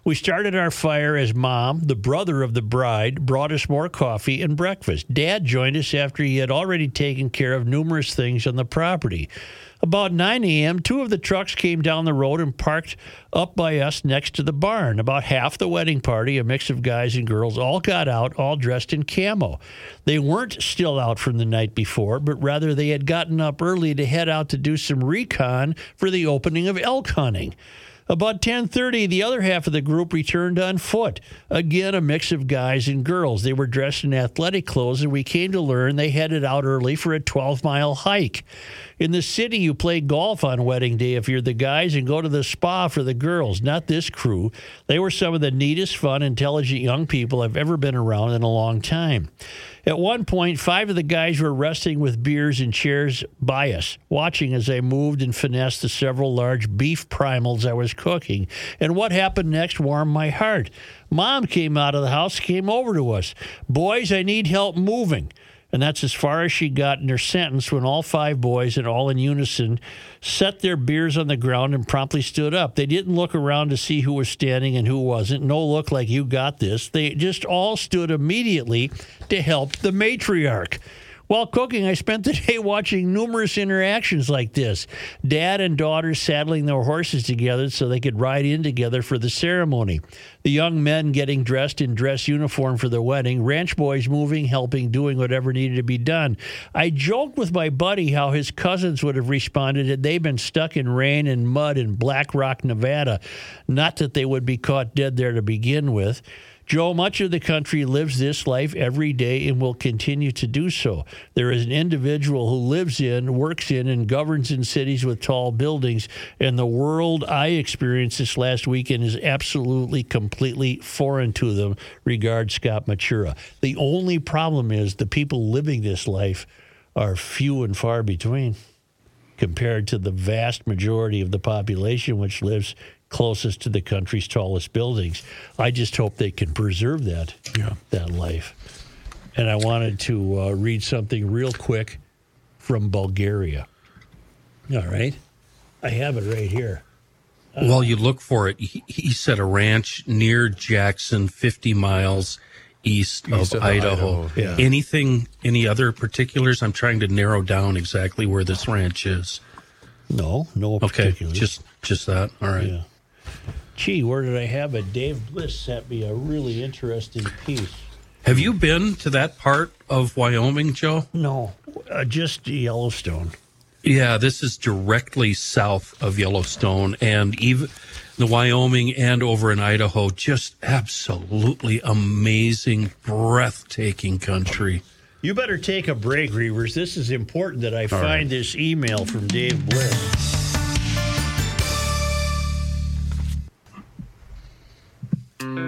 We started our fire as mom, the brother of the bride, brought us more coffee and breakfast. Dad joined us after he had already taken care of numerous things on the property. About 9 a.m., two of the trucks came down the road and parked up by us next to the barn. About half the wedding party, a mix of guys and girls, all got out, all dressed in camo. They weren't still out from the night before, but rather they had gotten up early to head out to do some recon for the opening of elk hunting. About 10:30, the other half of the group returned on foot. Again, a mix of guys and girls. They were dressed in athletic clothes, and we came to learn they headed out early for a 12-mile hike. In the city, you play golf on wedding day if you're the guys and go to the spa for the girls. Not this crew. They were some of the neatest, fun, intelligent young people I've ever been around in a long time. At one point, five of the guys were resting with beers and chairs by us, watching as I moved and finessed the several large beef primals I was cooking. And what happened next warmed my heart. Mom came out of the house, came over to us. Boys, I need help moving. And that's as far as she got in her sentence when all five boys, and all in unison, set their beers on the ground and promptly stood up. They didn't look around to see who was standing and who wasn't. No look like you got this. They just all stood immediately to help the matriarch. While cooking, I spent the day watching numerous interactions like this. Dad and daughter saddling their horses together so they could ride in together for the ceremony. The young men getting dressed in dress uniform for the wedding. Ranch boys moving, helping, doing whatever needed to be done. I joked with my buddy how his cousins would have responded had they been stuck in rain and mud in Black Rock, Nevada. Not that they would be caught dead there to begin with. Joe, much of the country lives this life every day and will continue to do so. There is an individual who lives in, works in, and governs in cities with tall buildings, and the world I experienced this last weekend is absolutely, completely foreign to them. Regard Scott Matura. The only problem is the people living this life are few and far between compared to the vast majority of the population which lives closest to the country's tallest buildings. I just hope they can preserve that that life. And I wanted to uh, read something real quick from Bulgaria. All right, I have it right here. While you look for it, he, he said a ranch near Jackson, 50 miles east, East of, of Idaho. Idaho, yeah. Anything, any other particulars? I'm trying to narrow down exactly where this ranch is. No, no Okay, just just that. All right. Yeah. Gee, where did I have it? Dave Bliss sent me a really interesting piece. Have you been to that part of Wyoming, Joe? No, uh, just Yellowstone. Yeah, this is directly south of Yellowstone, and even the Wyoming and over in Idaho, just absolutely amazing, breathtaking country. You better take a break, Reuvers. This is important that I find this email from Dave Bliss. You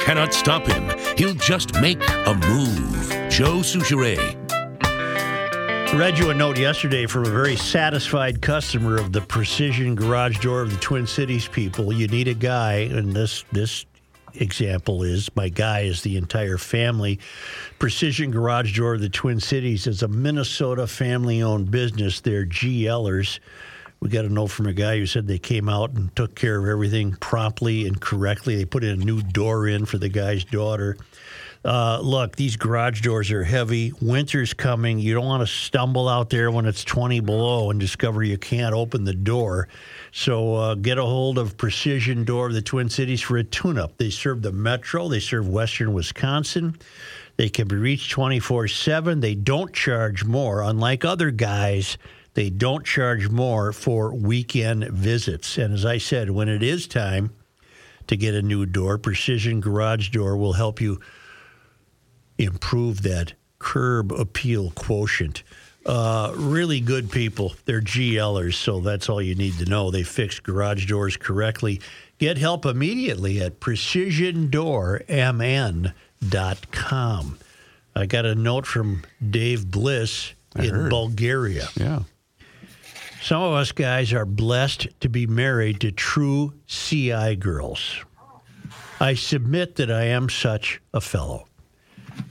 cannot stop him. He'll just make a move. Joe Soucheray. read you a note yesterday from a very satisfied customer of the precision garage door of the Twin Cities people. You need a guy, and this this example is my guy is the entire family. Precision Garage Door of the Twin Cities is a Minnesota family-owned business. They're GLers. We got a note from a guy who said they came out and took care of everything promptly and correctly. They put in a new door in for the guy's daughter. Uh, look, these garage doors are heavy. Winter's coming. You don't want to stumble out there when it's 20 below and discover you can't open the door. So uh, get a hold of Precision Door of the Twin Cities for a tune up. They serve the metro, they serve western Wisconsin. They can be reached 24 7. They don't charge more, unlike other guys. They don't charge more for weekend visits. And as I said, when it is time to get a new door, Precision Garage Door will help you improve that curb appeal quotient. Uh, really good people. They're GLers, so that's all you need to know. They fix garage doors correctly. Get help immediately at precisiondooramn.com. I got a note from Dave Bliss I in heard. Bulgaria. Yeah. Some of us guys are blessed to be married to true CI girls. I submit that I am such a fellow.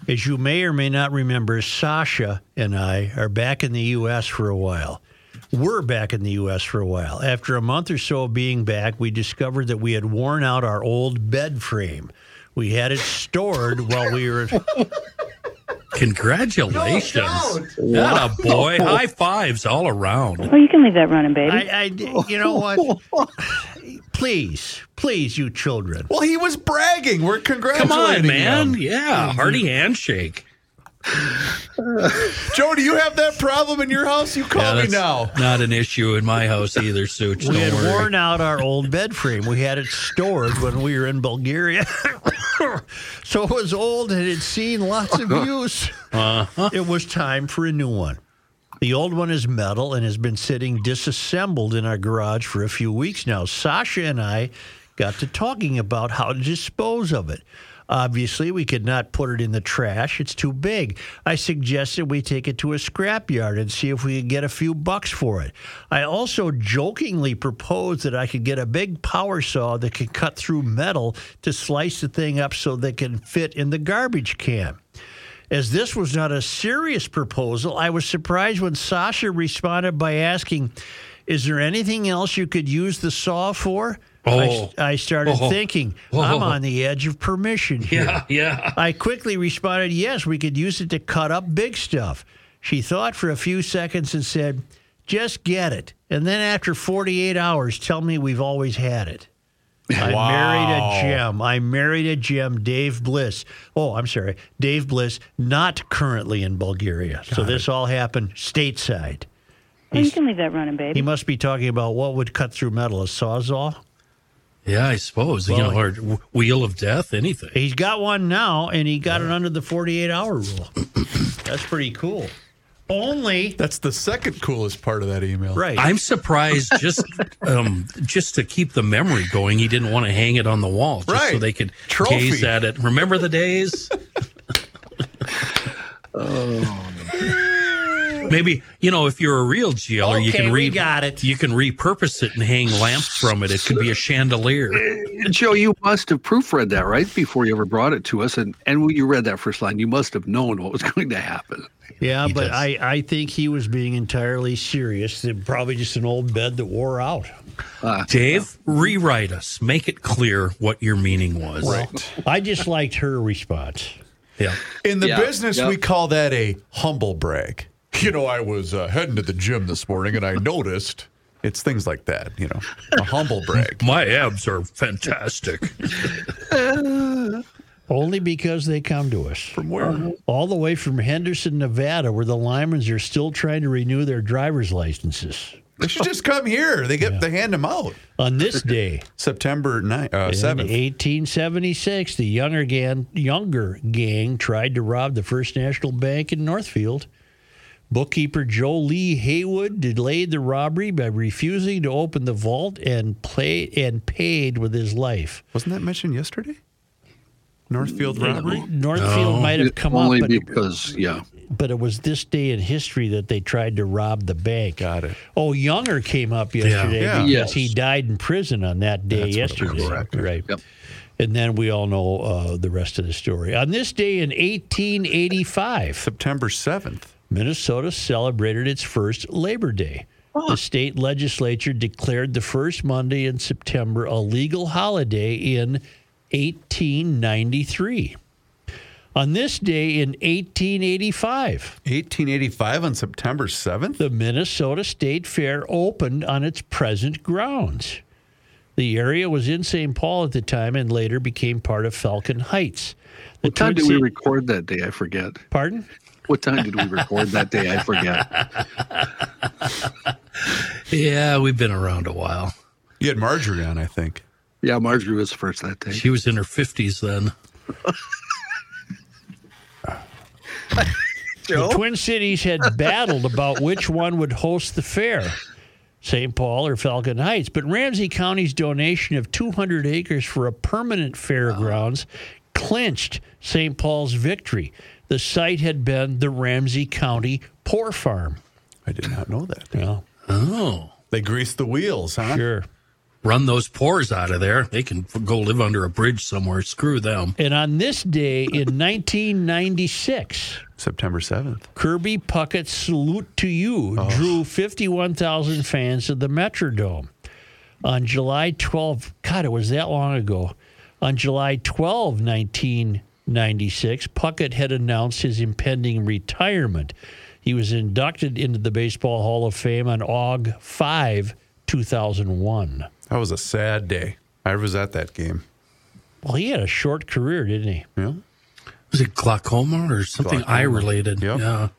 As you may or may not remember, Sasha and I are back in the U.S. for a while. We're back in the U.S. for a while. After a month or so of being back, we discovered that we had worn out our old bed frame. We had it stored while we were. Congratulations. What a boy. High fives all around. Well, you can leave that running, baby. I, I, you know what? please, please, you children. Well, he was bragging. We're congratulating him. Come congratulating on, man. him. Yeah. Hearty mm-hmm. handshake. Joe, do you have that problem in your house? You call Yeah, me that's now. Not an issue in my house either, Such. We had worry. worn out our old bed frame. We had it stored when we were in Bulgaria. so it was old and it had seen lots of use. Uh-huh. It was time for a new one. The old one is metal and has been sitting disassembled in our garage for a few weeks now. Sasha and I got to talking about how to dispose of it. Obviously, we could not put it in the trash. It's too big. I suggested we take it to a scrapyard and see if we could get a few bucks for it. I also jokingly proposed that I could get a big power saw that could cut through metal to slice the thing up so they can fit in the garbage can. As this was not a serious proposal, I was surprised when Sasha responded by asking, Is there anything else you could use the saw for? Oh. I, I started Oh. thinking, oh. I'm Oh. on the edge of permission here. Yeah, yeah. I quickly responded, Yes, we could use it to cut up big stuff. She thought for a few seconds and said, Just get it. And then after 48 hours, tell me we've always had it. I Wow. married a gem. I married a gem, Dave Bliss. Oh, I'm sorry, Dave Bliss, not currently in Bulgaria. so this all happened stateside. Well, you can leave that running, baby. He must be talking about what would cut through metal, a sawzall. Yeah, I suppose. you Well, know, or wheel of death, anything. He's got one now, and he got it under the 48 hour rule. That's pretty cool. Only That's the second coolest part of that email. right. I'm surprised just um, just to keep the memory going, he didn't want to hang it on the wall just so they could Trophy. gaze at it. Remember the days? Maybe you know if you're a real GLer, you can we re- got it. You can repurpose it and hang lamps from it. It could be a chandelier. Joe, you must have proofread that right before you ever brought it to us, and and when you read that first line, you must have known what was going to happen. yeah, He but does. I, I think he was being entirely serious. It- Probably just an old bed that wore out. Uh, Dave, rewrite us. Make it clear what your meaning was. I just liked her response. Yeah. In the Yeah, business, yep. we call that a humble brag. You know, I was uh, heading to the gym this morning and I noticed. It's things like that, you know, a humble brag. My abs are fantastic. Only because they come to us. From where? All the way from Henderson, Nevada, where the Lymans are still trying to renew their driver's licenses. They should just come here. They get they hand them out. On this day, September 9th, uh, in 7th. 1876, the younger gang, younger gang tried to rob the First National Bank in Northfield. Bookkeeper Joe Lee Heywood delayed the robbery by refusing to open the vault and play and paid with his life. Wasn't that mentioned yesterday? Northfield robbery? Northfield might have come Only up, but, because yeah, but it was this day in history that they tried to rob the bank. Got it. Oh, Younger came up yesterday Yeah. because Yes. he died in prison on that day That's what it yesterday. Correct. Right. Yep. And then we all know uh, the rest of the story. On this day in 1885, September 7th. Minnesota celebrated its first Labor Day. The state legislature declared the first Monday in September a legal holiday in 1893. On this day in 1885, 1885 on September 7th? the Minnesota State Fair opened on its present grounds. The area was in St. Paul at the time and later became part of Falcon Heights. The what time did we Ci- record that day? I forget. Pardon? What time did we record that day? I forget. Yeah, we've been around a while. You had Marjorie on, I think. Yeah, Marjorie was first that day. She was in her 50s then. The Twin Cities had battled about which one would host the fair, St. Paul or Falcon Heights. But Ramsey County's donation of 200 acres for a permanent fairgrounds clinched St. Paul's victory. The site had been the Ramsey County Poor Farm. I did not know that. Yeah, Oh. They greased the wheels, huh? sure. run those pores out of there. They can go live under a bridge somewhere. Screw them. And on this day in 1996, September 7th. Kirby Puckett's Salute to You oh. drew 51,000 fans to the Metrodome. On July 12, God, it was that long ago. On July 12, 1996, Puckett had announced his impending retirement. He was inducted into the Baseball Hall of Fame on Aug 5, 2001. That was a sad day. I was at that game. Well, he had a short career, didn't he? Yeah. Was it glaucoma or something Glaucoma. eye related? Yep. Yeah.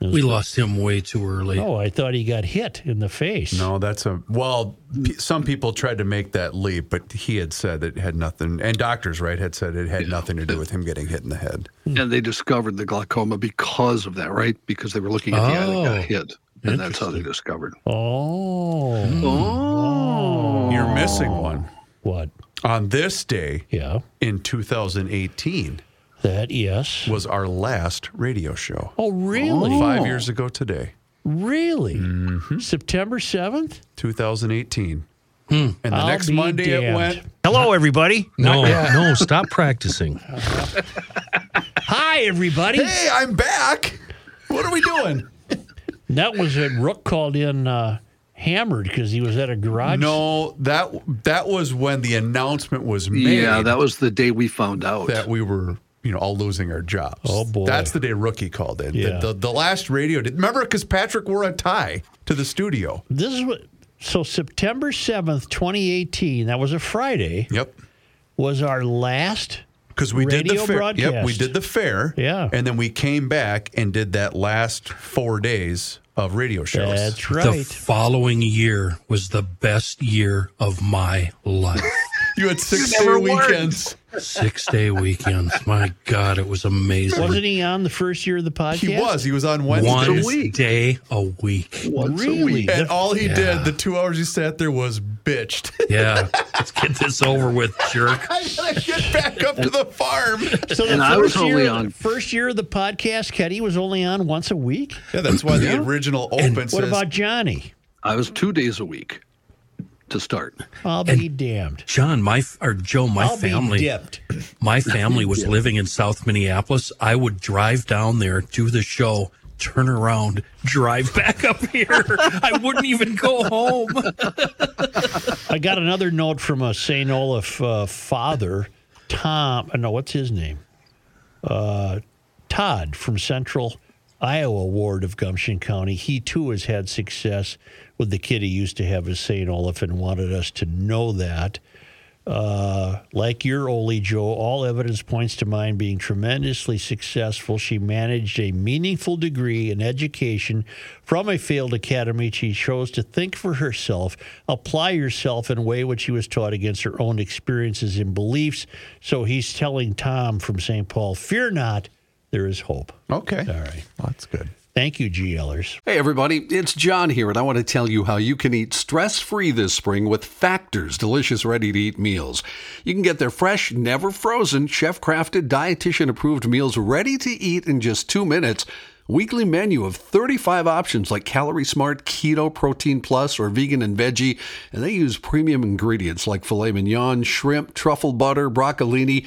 We lost him way too early. Oh, I thought he got hit in the face. No, that's a well. P- some people tried to make that leap, but he had said it had nothing, and doctors, right, had said it had nothing to do with him getting hit in the head. And they discovered the glaucoma because of that, right? Because they were looking at the eye that Oh. got hit. And that's how they discovered. Oh. Hmm. Oh. You're missing one. What? On this day, Yeah. in 2018, That, yes. was our last radio show. Oh, really? Five years ago today, Really? Mm-hmm. September 7th? 2018. And the I'll next be Monday it went. Hello, everybody. No, no, stop practicing. Hi, everybody. Hey, I'm back. What are we doing? That was when Rook called in uh, hammered because he was at a garage. No, that that was when the announcement was made. Yeah, that was the day we found out. that we were, you know, all losing our jobs. Oh, boy. that's the day rookie called in. The- Yeah. The, the, last radio did. Remember, because Patrick wore a tie to the studio. This is what. So September 7th, 2018, that was a Friday, Yep. was our last. Because we did the Radio fair. Yep, we did the fair. Yeah. and then we came back and did that last four days of radio shows. That's right. The following year was the best year of my life. You had six You day never worked. weekends. Six day weekends. My God, it was amazing. Wasn't he on the first year of the podcast? He was. He was on Wednesdays. One a week. day a week. Once a Really? week. And all he Yeah. did, the two hours he sat there, was bitched. Yeah. Let's get this over with, jerk. I gotta get back up to the farm. So the And I was first year, on- first year of the podcast, Kenny was only on once a week. Yeah, that's why the original open What about Johnny? I was two days a week to start. I'll be damned. John, my or Joe, my I'll family, be dipped. my family was living in South Minneapolis. I would drive down there, do the show, turn around, drive back up here. I wouldn't even go home. I got another note from a St. Olaf uh, father, Tom. uh, No, what's his name? Uh, Todd from Central Iowa Ward of Gumption County. He too has had success with the kid he used to have as St. Olaf and wanted us to know that. Uh, like your Oli Joe, all evidence points to mine being tremendously successful. She managed a meaningful degree in education from a failed academy. She chose to think for herself, apply herself in a way which she was taught against her own experiences and beliefs. So he's telling Tom from St. Paul, fear not, there is hope. Okay. All right. That's good. Thank you, GLers. Hey, everybody, it's John here, and I want to tell you how you can eat stress free this spring with Factor's delicious ready to eat meals. You can get their fresh, never frozen, chef crafted, dietitian approved meals ready to eat in just two minutes. Weekly menu of 35 options like Calorie Smart, Keto, Protein Plus, or Vegan and Veggie, and they use premium ingredients like filet mignon, shrimp, truffle butter, broccolini,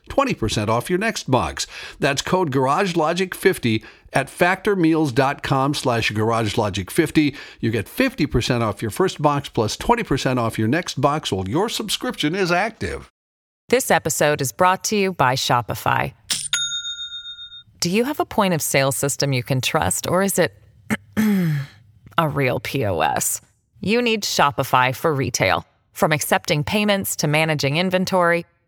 20% off your next box. That's code garagelogic50 at factormeals.com slash garagelogic50. You get 50% off your first box plus 20% off your next box while your subscription is active. This episode is brought to you by Shopify. Do you have a point of sale system you can trust, or is it a real POS? You need Shopify for retail. From accepting payments to managing inventory,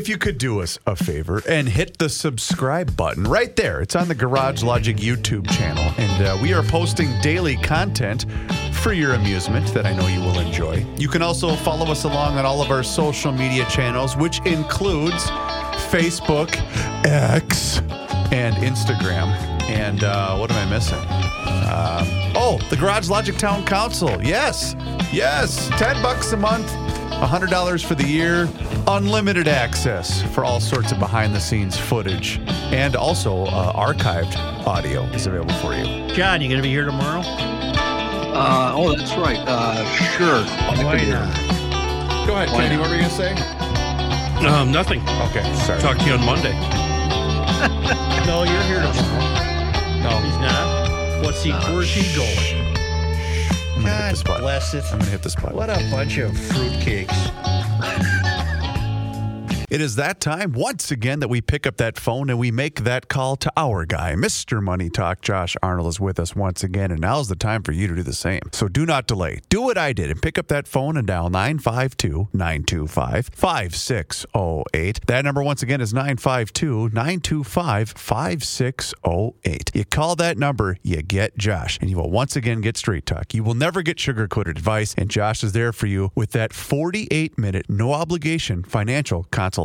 if you could do us a favor and hit the subscribe button right there. It's on the Garage Logic YouTube channel. And uh, we are posting daily content for your amusement that I know you will enjoy. You can also follow us along on all of our social media channels, which includes Facebook, X, and Instagram. And uh, what am I missing? Um, oh, the Garage Logic Town Council. Yes, yes, ten bucks a month, hundred dollars for the year, unlimited access for all sorts of behind-the-scenes footage, and also uh, archived audio is available for you. John, you going to be here tomorrow? Uh, oh, that's right. Uh, sure. Why not? Go ahead, Why Kenny. not? What were you gonna say? Um, nothing. Okay, sorry. Talk to you on Monday. No, you're here tomorrow. No, He's not. What's he? Where's he going? God bless it. I'm gonna hit this button. What a bunch of fruitcakes. It is that time once again that we pick up that phone and we make that call to our guy, Mr. Money Talk. Josh Arnold is with us once again, and now's the time for you to do the same. So do not delay. Do what I did and pick up that phone and dial 952 925 5608. That number once again is 952 925 5608. You call that number, you get Josh, and you will once again get straight talk. You will never get sugar coated advice, and Josh is there for you with that 48 minute, no obligation financial consultation.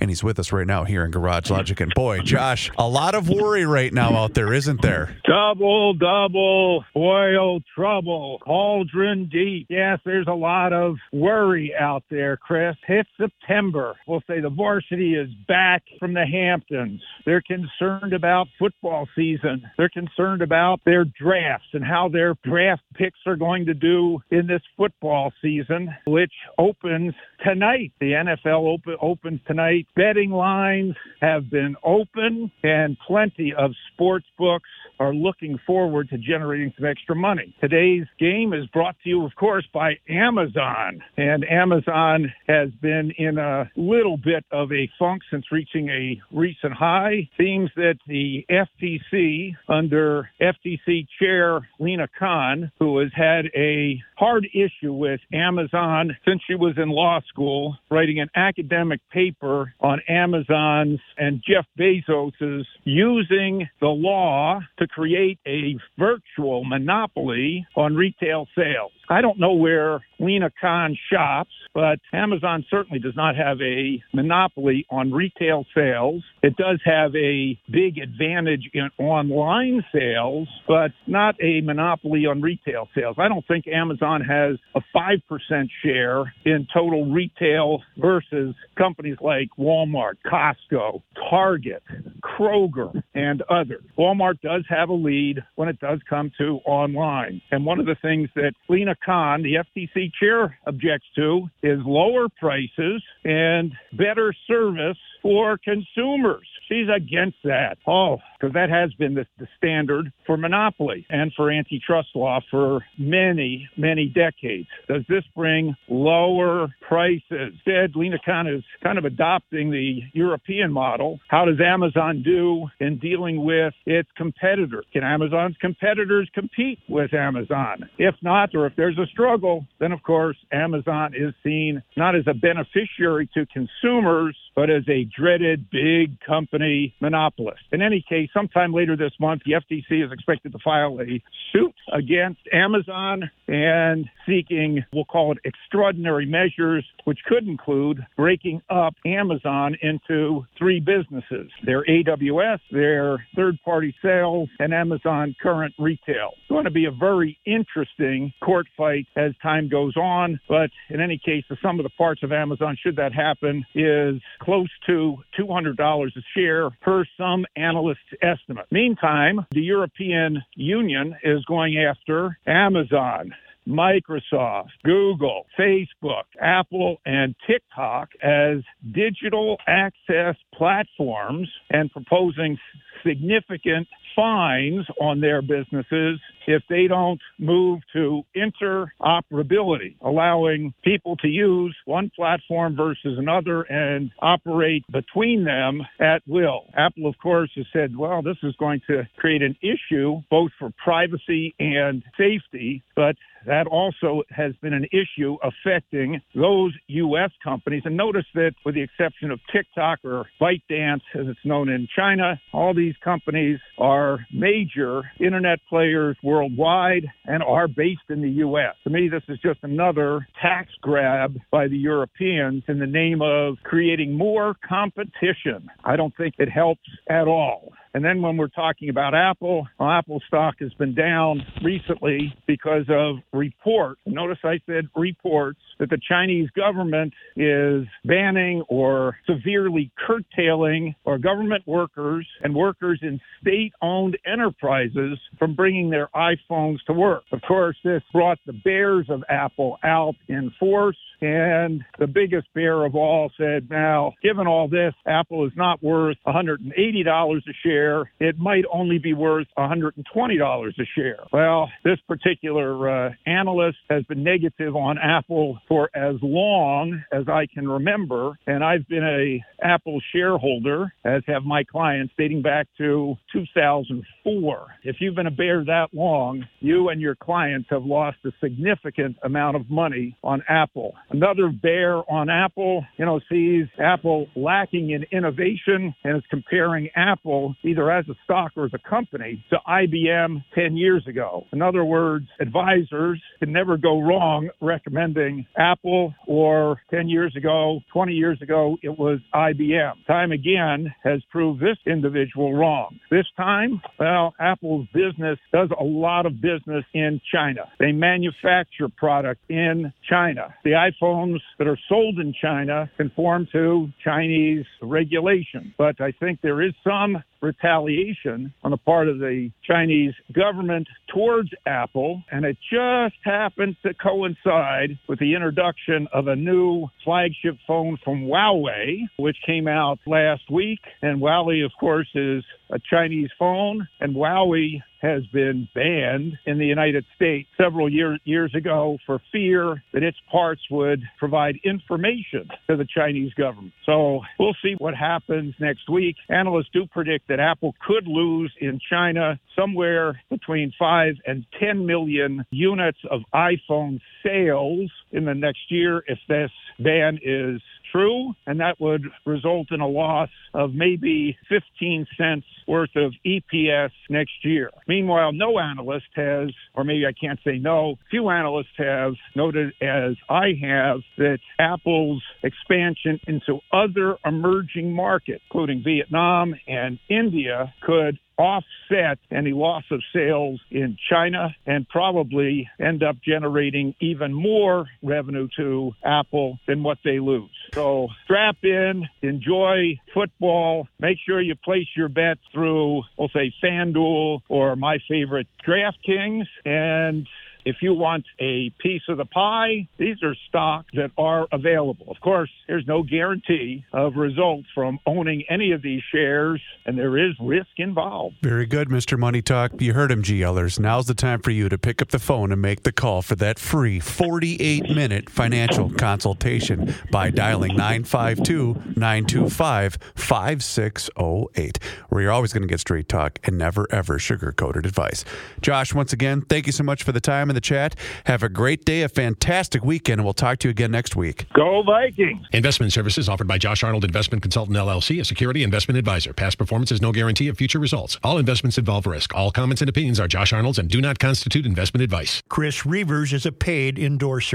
And he's with us right now here in Garage Logic. And boy, Josh, a lot of worry right now out there, isn't there? Double, double, oil trouble, cauldron deep. Yes, there's a lot of worry out there, Chris. It's September. We'll say the varsity is back from the Hamptons. They're concerned about football season. They're concerned about their drafts and how their draft picks are going to do in this football season, which opens tonight. The NFL open, opens tonight. Betting lines have been open, and plenty of sports books are looking forward to generating some extra money. Today's game is brought to you, of course, by Amazon. And Amazon has been in a little bit of a funk since reaching a recent high. Seems that the FTC, under FTC Chair Lina Khan, who has had a hard issue with Amazon since she was in law school, writing an academic paper on Amazon's and Jeff Bezos's using the law to create a virtual monopoly on retail sales. I don't know where Lina Khan shops, but Amazon certainly does not have a monopoly on retail sales. It does have a big advantage in online sales, but not a monopoly on retail sales. I don't think Amazon has a 5% share in total retail versus companies like Walmart, Costco, Target, Kroger, and others. Walmart does have a lead when it does come to online. And one of the things that Lina Khan, the FTC chair, objects to is lower prices and better service for consumers. She's against that. Oh, because that has been the, the standard for monopoly and for antitrust law for many, many decades. Does this bring lower prices? Instead, Lina Khan is kind of adopting the European model. How does Amazon do in dealing with its competitors? Can Amazon's competitors compete with Amazon? If not, or if there's a struggle, then of course Amazon is seen not as a beneficiary to consumers, but as a dreaded big company monopolist. In any case, sometime later this month, the FTC is expected to file a suit against Amazon and seeking, we'll call it extraordinary measures, which could include breaking up Amazon into three businesses their AWS, their third party sales, and Amazon current retail. It's going to be a very interesting court fight as time goes on, but in any case, the sum of the parts of Amazon, should that happen, is close to $200 a share per some analysts' estimate. Meantime, the European Union is going after Amazon. Microsoft, Google, Facebook, Apple, and TikTok as digital access platforms and proposing significant fines on their businesses if they don't move to interoperability, allowing people to use one platform versus another and operate between them at will. Apple, of course, has said, well, this is going to create an issue both for privacy and safety, but that also has been an issue affecting those U.S. companies. And notice that, with the exception of TikTok or ByteDance, as it's known in China, all these companies are major internet players worldwide and are based in the U.S. To me, this is just another tax grab by the Europeans in the name of creating more competition. I don't think it helps at all. And then when we're talking about Apple, well, Apple stock has been down recently because of reports. Notice I said reports that the Chinese government is banning or severely curtailing our government workers and workers in state owned enterprises from bringing their iPhones to work. Of course, this brought the bears of Apple out in force. And the biggest bear of all said, now, given all this, Apple is not worth $180 a share. It might only be worth $120 a share. Well, this particular uh, analyst has been negative on Apple for as long as I can remember. And I've been a Apple shareholder, as have my clients, dating back to 2004. If you've been a bear that long, you and your clients have lost a significant amount of money on Apple. Another bear on Apple, you know, sees Apple lacking in innovation and is comparing Apple either as a stock or as a company to IBM 10 years ago. In other words, advisors can never go wrong recommending Apple or 10 years ago, 20 years ago, it was IBM. Time again has proved this individual wrong. This time, well, Apple's business does a lot of business in China. They manufacture product in China. The iPhones that are sold in China conform to Chinese regulations, but I think there is some retaliation on the part of the Chinese government towards Apple, and it just happens to coincide with the introduction of a new flagship phone from Huawei, which came out last week. And Huawei, of course, is a Chinese phone, and Huawei has been banned in the United States several year, years ago for fear that its parts would provide information to the Chinese government. So we'll see what happens next week. Analysts do predict that Apple could lose in China somewhere between 5 and 10 million units of iPhone sales in the next year if this ban is true, and that would result in a loss of maybe 15 cents worth of EPS next year. Meanwhile, no analyst has, or maybe I can't say no, few analysts have noted, as I have, that Apple's expansion into other emerging markets, including Vietnam and India, could offset any loss of sales in China and probably end up generating even more revenue to Apple than what they lose. So strap in, enjoy football, make sure you place your bet through, we'll say FanDuel or my favorite DraftKings and if you want a piece of the pie, these are stocks that are available. Of course, there's no guarantee of results from owning any of these shares, and there is risk involved. Very good, Mr. Money Talk. You heard him, GLers. Now's the time for you to pick up the phone and make the call for that free 48 minute financial consultation by dialing 952 925 5608, where you're always going to get straight talk and never, ever sugar coated advice. Josh, once again, thank you so much for the time and the chat. Have a great day, a fantastic weekend, and we'll talk to you again next week. Go Vikings! Investment services offered by Josh Arnold Investment Consultant LLC, a security investment advisor. Past performance is no guarantee of future results. All investments involve risk. All comments and opinions are Josh Arnold's and do not constitute investment advice. Chris Reuvers is a paid endorser.